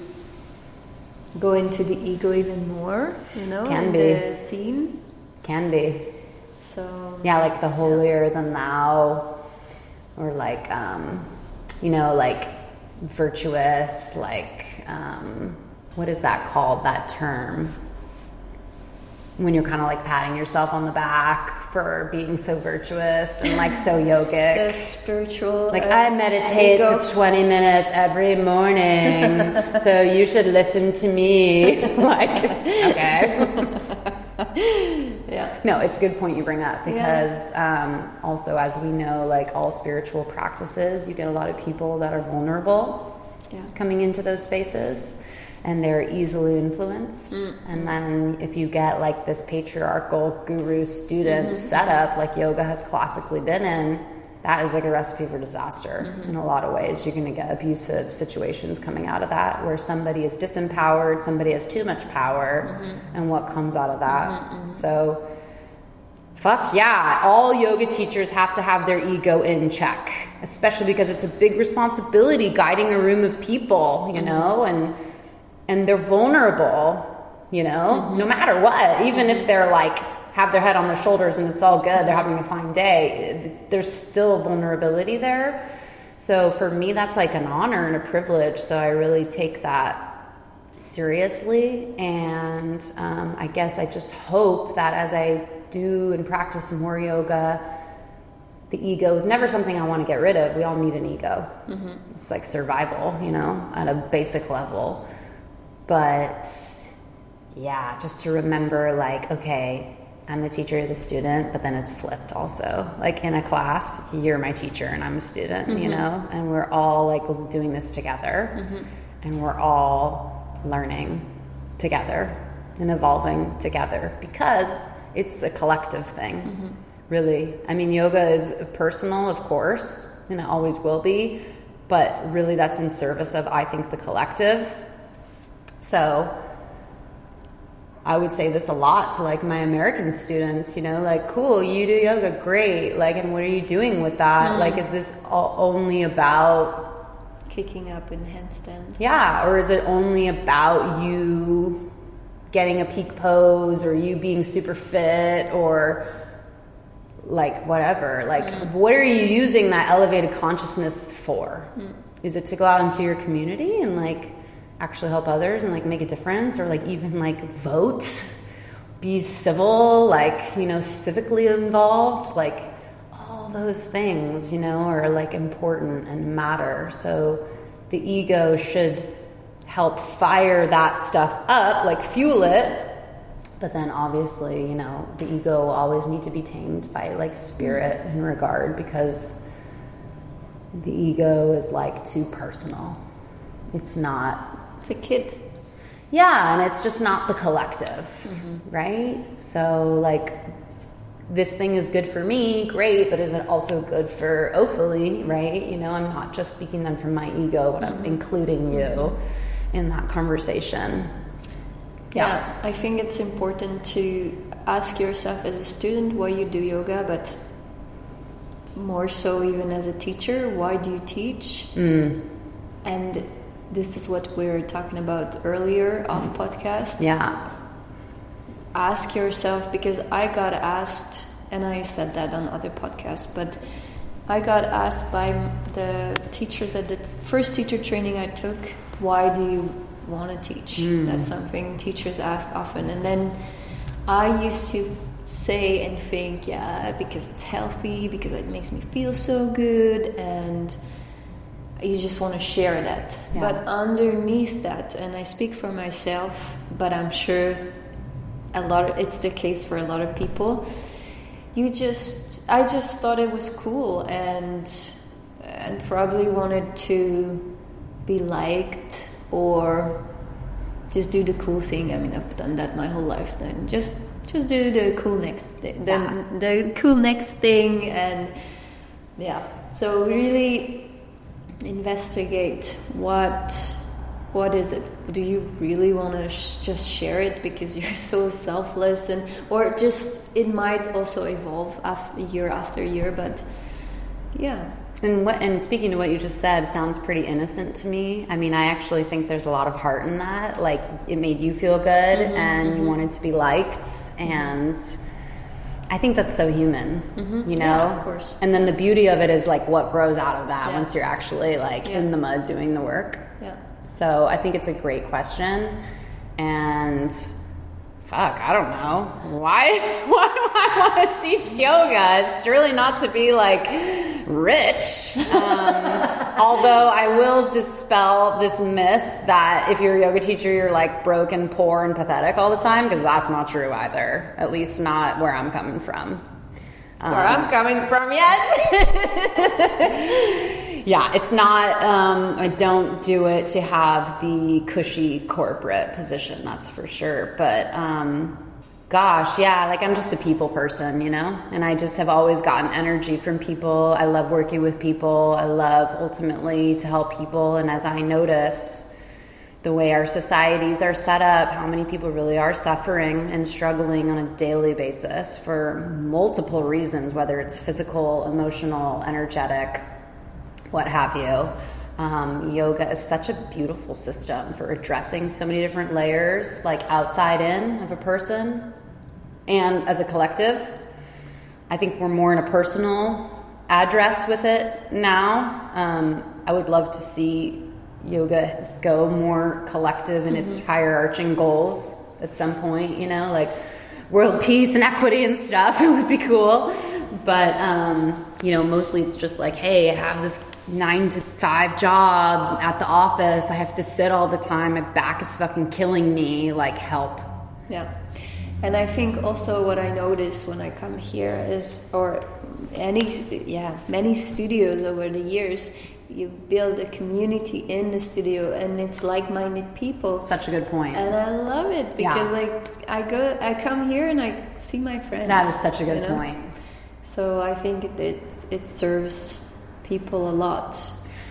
go into the ego even more, you know, can be. the scene. Can be. So yeah, like the holier than thou, or like um, you know, like virtuous, like um, what is that called? That term when you're kind of like patting yourself on the back for being so virtuous and like so yogic. The spiritual. Like uh, I meditate ego. for 20 minutes every morning, so you should listen to me. like, okay. Yeah. No, it's a good point you bring up because yeah. um, also, as we know, like all spiritual practices, you get a lot of people that are vulnerable yeah. coming into those spaces and they're easily influenced. Mm-hmm. And then if you get like this patriarchal guru student mm-hmm. setup, like yoga has classically been in, that is like a recipe for disaster mm-hmm. in a lot of ways. You're going to get abusive situations coming out of that where somebody is disempowered, somebody has too much power, mm-hmm. and what comes out of that. Mm-hmm, mm-hmm. So, fuck yeah, all yoga teachers have to have their ego in check, especially because it's a big responsibility guiding a room of people, you mm-hmm. know, and and they're vulnerable, you know, no matter what, even if they're like have their head on their shoulders and it's all good, they're having a fine day, there's still vulnerability there. So for me, that's like an honor and a privilege. So I really take that seriously. And um, I guess I just hope that as I do and practice more yoga, the ego is never something I want to get rid of. We all need an ego. Mm-hmm. It's like survival, you know, at a basic level. But yeah, just to remember like, okay, I'm the teacher, you're the student, but then it's flipped also. Like in a class, you're my teacher and I'm a student, mm-hmm. you know, and we're all like doing this together mm-hmm. and we're all learning together and evolving together because it's a collective thing, mm-hmm. really. I mean, yoga is personal, of course, and it always will be, but really that's in service of, I think, the collective. So, I would say this a lot to like my American students, you know, like, cool, you do yoga, great. Like, and what are you doing with that? Mm. Like, is this only about kicking up in handstands? Yeah, or is it only about you getting a peak pose or you being super fit or like whatever? Like, mm. what are you using that elevated consciousness for? Mm. Is it to go out into your community and like, actually help others and like make a difference or like even like vote, be civil, like, you know, civically involved, like all those things, you know, are like important and matter. So the ego should help fire that stuff up, like fuel it. But then obviously, you know, the ego will always need to be tamed by like spirit and regard because the ego is like too personal. It's not It's a kid. yeah, and it's just not the collective, mm-hmm. right? So, like, this thing is good for me, great, but is it also good for Ophalie, right? You know, I'm not just speaking then from my ego, but I'm mm-hmm. including you mm-hmm. in that conversation. Yeah. I think it's important to ask yourself as a student why you do yoga, but more so even as a teacher, why do you teach? Mm. And this is what we were talking about earlier off podcast. Yeah. ask yourself because I got asked, and I said that on other podcasts, but I got asked by the teachers at the first teacher training I took, why do you want to teach? Hmm. That's something teachers ask often. And then I used to say and think, yeah, because it's healthy, because it makes me feel so good, and you just want to share that. Yeah. But underneath that, and I speak for myself, but I'm sure a lot of, it's the case for a lot of people you just i just thought it was cool and and probably wanted to be liked or just do the cool thing i mean i've done that my whole life then just just do the cool next thing the, Yeah. the cool next thing and yeah so really investigate what what is it do you really want to sh- just share it because you're so selfless and or just it might also evolve after year after year but yeah And what, and speaking to what you just said, sounds pretty innocent to me. I mean, I actually think there's a lot of heart in that. Like, it made you feel good, mm-hmm, and you mm-hmm. wanted to be liked, and I think that's so human. Mm-hmm. You know, Yeah, of course. And then the beauty of it is like what grows out of that Yeah. once you're actually like Yeah. in the mud doing the work. yeah So I think it's a great question, and fuck, I don't know why. Why do I want to teach yoga? It's really not to be like rich. Um, although I will dispel this myth that if you're a yoga teacher, you're like broke and poor and pathetic all the time, because that's not true either. At least not where I'm coming from. where i'm coming from yes Yeah, it's not. Um, I don't do it to have the cushy corporate position, that's for sure. But um, gosh, yeah, like I'm just a people person, you know, and I just have always gotten energy from people. I love working with people. I love ultimately to help people, and as I notice the way our societies are set up, how many people really are suffering and struggling on a daily basis for multiple reasons, whether it's physical, emotional, energetic, what have you. Um, yoga is such a beautiful system for addressing so many different layers, like outside in of a person and as a collective. I think we're more in a personal address with it now. Um, I would love to see yoga go more collective in its higher arching goals at some point, you know, like world peace and equity and stuff. It would be cool. But, um, you know, mostly it's just like, hey, have this nine to five job at the office. I have to sit all the time. My back is fucking killing me. Like, help. Yeah. And I think also what I notice when I come here is, or any, yeah, many studios over the years, you build a community in the studio and it's like-minded people. Such a good point. And I love it because Yeah. like I go, I come here and I see my friends. That is such a good you know? point. So I think it, it, it serves people a lot.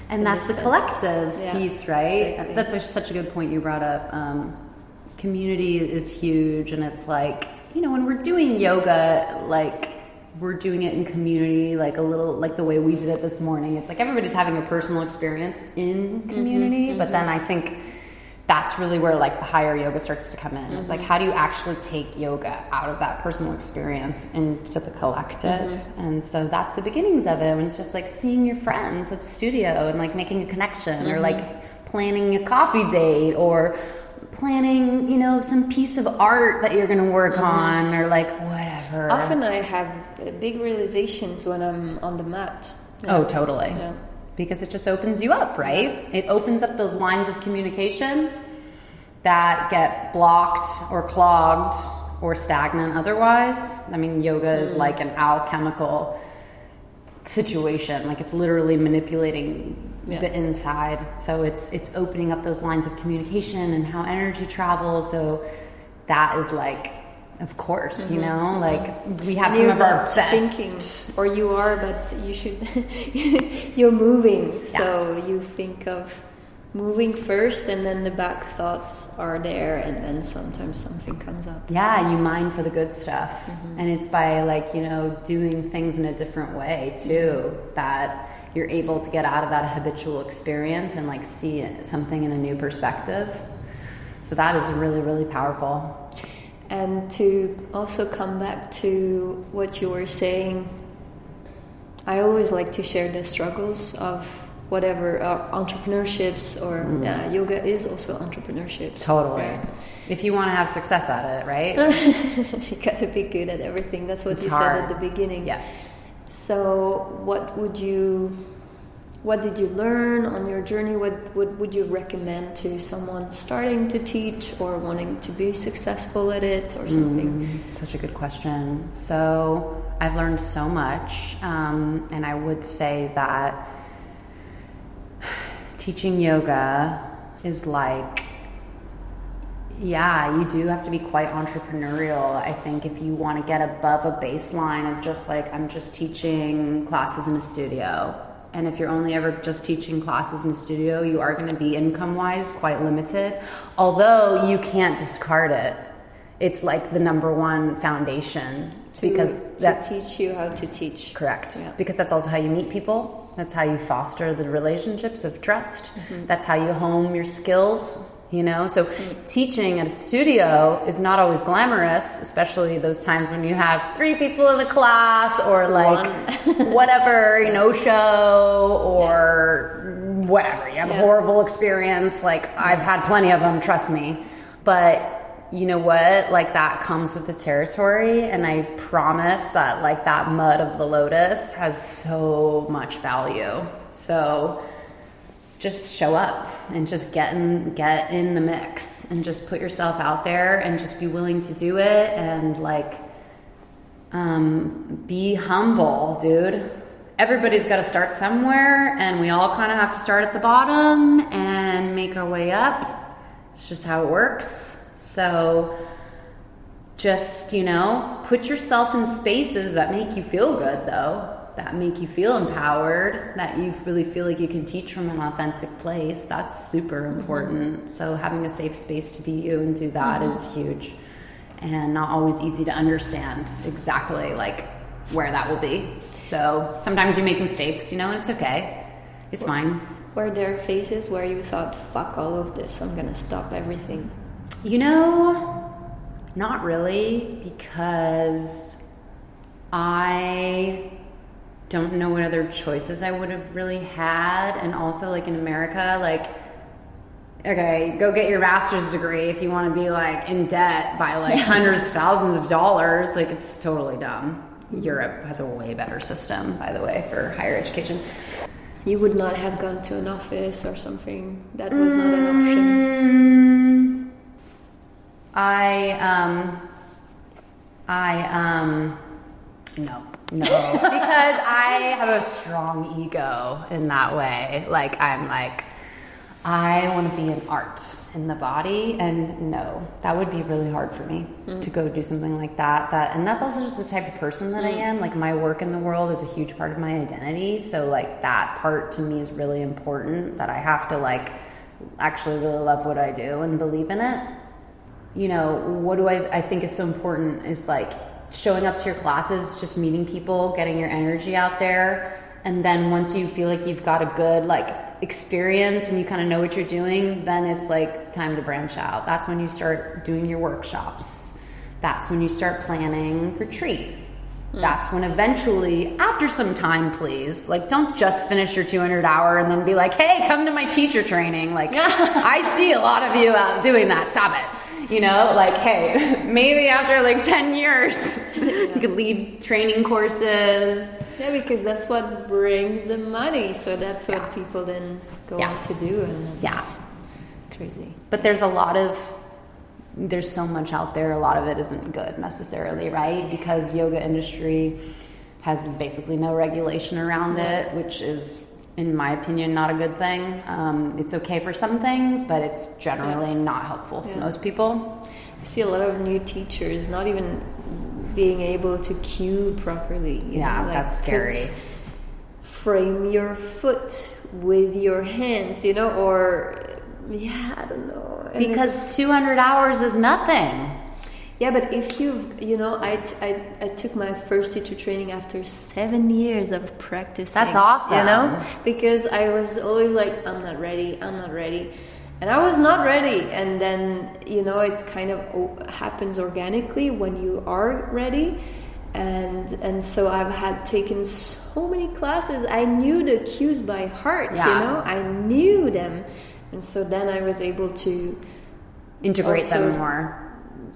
And that's the collective. Yeah, piece, right? exactly. That's such a good point you brought up. Um, community is huge, and it's like, you know, when we're doing yoga, like, we're doing it in community, like a little, like the way we did it this morning. It's like everybody's having a personal experience in community, but then I think that's really where like the higher yoga starts to come in. It's like mm-hmm. how do you actually take yoga out of that personal experience into the collective? Mm-hmm. And so that's the beginnings of it. And it's just like seeing your friends at the studio and like making a connection or mm-hmm. like planning a coffee date or planning, you know, some piece of art that you're going to work mm-hmm. on or like whatever. Often I have big realizations when I'm on the mat. Yeah. Oh, totally. Yeah. Because it just opens you up, right? It opens up those lines of communication that get blocked or clogged or stagnant otherwise. I mean, yoga is like an alchemical situation. Like it's literally manipulating yeah. the inside. So it's it's opening up those lines of communication and how energy travels. So that is like of course, mm-hmm. you know, like we have some of our best thinking, or you are, but you should you're moving. Yeah. So you think of moving first and then the back thoughts are there and then sometimes something comes up yeah you mine for the good stuff mm-hmm. and it's by like you know doing things in a different way too mm-hmm. that you're able to get out of that habitual experience and like see something in a new perspective. So that is really, really powerful. And to also come back to what you were saying, I always like to share the struggles of whatever uh, entrepreneurships or mm. uh, yoga is also entrepreneurship. Totally. Right? If you want to have success at it, right? you gotta be good at everything. That's what it's you hard. said at the beginning. Yes. So, what would you, what did you learn on your journey? What would, would you recommend to someone starting to teach or wanting to be successful at it or something? Mm, such a good question. So, I've learned so much, um, and I would say that teaching yoga is like yeah, you do have to be quite entrepreneurial. I think if you want to get above a baseline of just like, I'm just teaching classes in a studio. And if you're only ever just teaching classes in a studio, you are going to be income wise quite limited. Although you can't discard it. It's like the number one foundation to, because that teach you how to teach. Correct. Yeah. Because that's also how you meet people. That's how you foster the relationships of trust. Mm-hmm. That's how you hone your skills you know so teaching at a studio is not always glamorous especially those times when you have three people in a class or like whatever you know show or yeah. whatever you have yeah. a horrible experience like i've had plenty of them trust me but you know what? Like that comes with the territory and i promise that like that mud of the lotus has so much value. So just show up and just get in get in the mix and just put yourself out there and just be willing to do it and like um, be humble dude. Everybody's got to start somewhere and we all kind of have to start at the bottom and make our way up. It's just how it works so just you know put yourself in spaces that make you feel good though that make you feel empowered, that you really feel like you can teach from an authentic place, that's super mm-hmm. important. Mm-hmm. So having a safe space to be you and do that mm-hmm. is huge. And not always easy to understand exactly like where that will be. So sometimes you make mistakes, you know, and it's okay. It's fine. Were there phases where you thought, fuck all of this, I'm gonna stop everything? You know, not really, because I don't know what other choices I would have really had. And also, like in America, like, okay, go get your master's degree if you want to be like in debt by like hundreds of thousands of dollars. Like, it's totally dumb. Europe has a way better system, by the way, for higher education. You would not have gone to an office or something. That was not an option. Mm, I um, I um, no. No, because I have a strong ego in that way. Like, I'm like, I want to be in art in the body, and no, that would be really hard for me mm. to go do something like that. That, and that's also just the type of person that mm. I am. Like, my work in the world is a huge part of my identity. So, like, that part to me is really important. That I have to like actually really love what I do and believe in it. You know, what do I? I think is so important is like showing up to your classes, just meeting people, getting your energy out there. And then once you feel like you've got a good like experience and you kind of know what you're doing, then it's like time to branch out. That's when you start doing your workshops. That's when you start planning retreat. Mm. That's when eventually, after some time, please, like don't just finish your 200 hour and then be like, hey, come to my teacher training. Like, I see a lot of you out doing that. Stop it. You know, like, hey, maybe after like 10 years, you could lead training courses. Yeah, because that's what brings the money. So that's what people then go Yeah. on to do. And Yeah. crazy. But there's a lot of there's so much out there. A lot of it isn't good necessarily, right? Because yoga industry has basically no regulation around it, which is, in my opinion, not a good thing. Um, it's okay for some things, but it's generally not helpful to Yeah. most people. I see a lot of new teachers not even being able to cue properly. you Yeah, know, like that's scary. frame your foot with your hands, you know, or yeah, I don't know. And Because 200 hours is nothing. Yeah, but if you, you know, I, t- I, I took my first teacher training after seven years of practicing. That's awesome. You know, because I was always like, I'm not ready, I'm not ready. And I was not ready. And then, you know, it kind of happens organically when you are ready. And and so I've had taken so many classes. I knew the cues by heart, Yeah. you know, I knew them. And so then I was able to Integrate them more.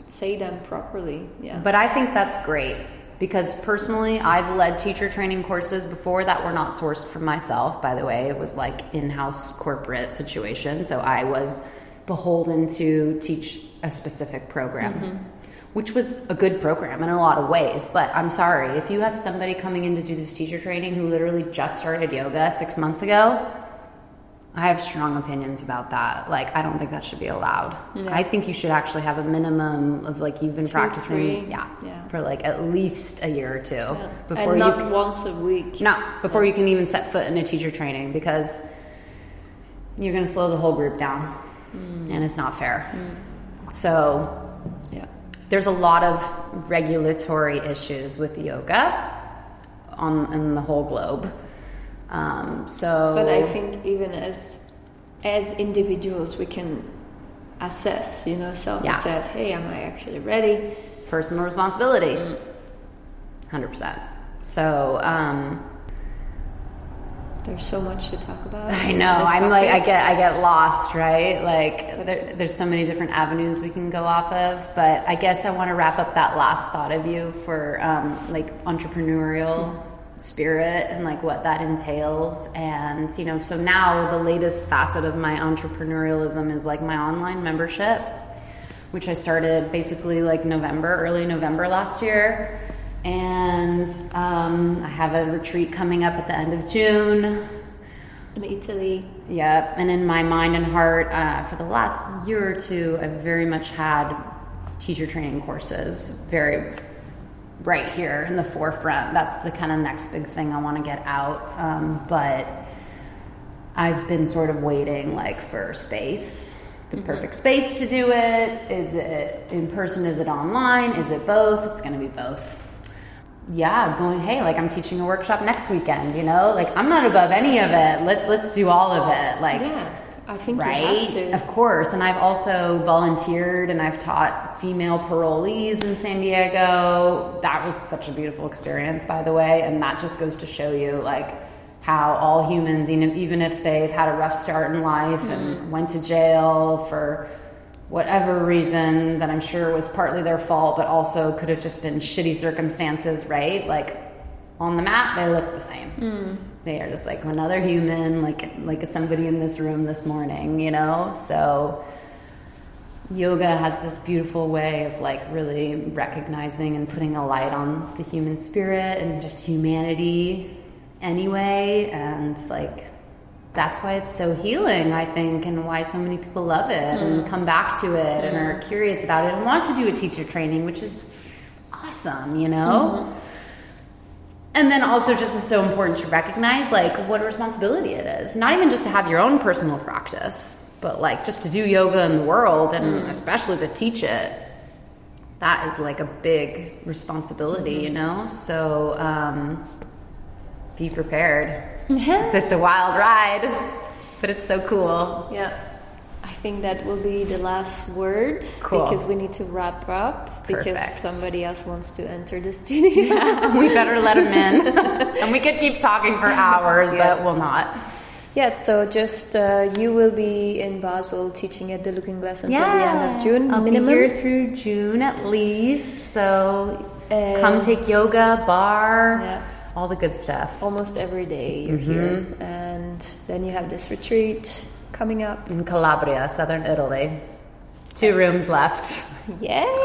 say them properly. Yeah. But I think that's great because personally, I've led teacher training courses before that were not sourced from myself, by the way. It was like in house corporate situation. So I was beholden to teach a specific program. Mm-hmm. Which was a good program in a lot of ways, but I'm sorry if you have somebody coming in to do this teacher training who literally just started yoga six months ago. I have strong opinions about that. Like, I don't think that should be allowed. Yeah. I think you should actually have a minimum of like you've been Two, practicing, yeah, Yeah. for like at least a year or two Yeah. before and not c- once a week. no before you can even set foot in a teacher training because you're going to slow the whole group down, Mm. and it's not fair. So Yeah. there's a lot of regulatory issues with yoga on in the whole globe. Um, so, But I think even as as individuals, we can assess. You know, self-assess. Hey, am I actually ready? personal responsibility, hundred percent. So. Um, There's so much to talk about. I know. I'm like I get I get lost, right? Like there, there's so many different avenues we can go off of, but I guess I want to wrap up that last thought of you for um, like entrepreneurial spirit and like what that entails. And you know so now the latest facet of my entrepreneurialism is like my online membership which i started basically like november early november last year. And um, i have a retreat coming up at the end of june. In Italy. Yep, and in my mind and heart, uh, for the last year or two, I've very much had teacher training courses very right here in the forefront. That's the kind of next big thing I want to get out. Um, but I've been sort of waiting, like, for space, the perfect space to do it. Is it in person? Is it online? Is it both? It's going to be both yeah, going, hey, like I'm teaching a workshop next weekend, you know? Like I'm not above any of it. Let, let's do all of it. Like, Yeah, I think you right? have to. Of course. And I've also volunteered and I've taught female parolees in San Diego. That was such a beautiful experience, by the way. And that just goes to show you, like, how all humans, even if they've had a rough start in life Mm-hmm. and went to jail for whatever reason that I'm sure was partly their fault, but also could have just been shitty circumstances, right? Like on the mat, they look the same. They are just like another human, like like somebody in this room this morning, you know. So yoga has this beautiful way of like really recognizing and putting a light on the human spirit and just humanity anyway, and like that's why it's so healing, I think, and why so many people love it and hmm. come back to it and are hmm. curious about it and want to do a teacher training, which is awesome, you know? Hmm. And then also just is so important to recognize like what a responsibility it is. Not even just to have your own personal practice, but like just to do yoga in the world and especially to teach it. That is like a big responsibility, you know? So um, be prepared. 'Cause It's a wild ride, but it's so cool. Yeah. I think that will be the last word Cool. because we need to wrap up Perfect. because somebody else wants to enter the studio. we better let him in. and we could keep talking for hours, Yes. but we'll not. yes, so just uh, you will be in Basel teaching at the Looking Glass until the end of June I'll minimum. be here through June at least. So And- come take yoga, barre, Yeah. all the good stuff. Almost every day you're Mm-hmm. here, and then you have this retreat coming up. In Calabria, southern Italy. Two rooms left. Yay!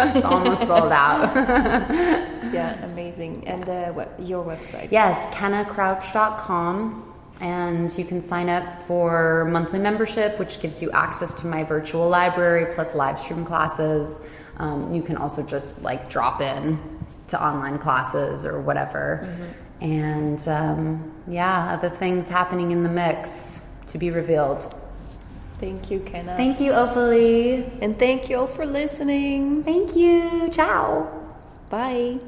It's almost sold out. yeah, amazing. And uh, web- your website. Yes, kennacrouch.com. And you can sign up for monthly membership, which gives you access to my virtual library plus live stream classes. Um, you can also just like drop in to online classes or whatever. And um, yeah, other things happening in the mix to be revealed. Thank you, Kenna. Thank you, Ophalie. and thank you all for listening. Thank you. Ciao. Bye.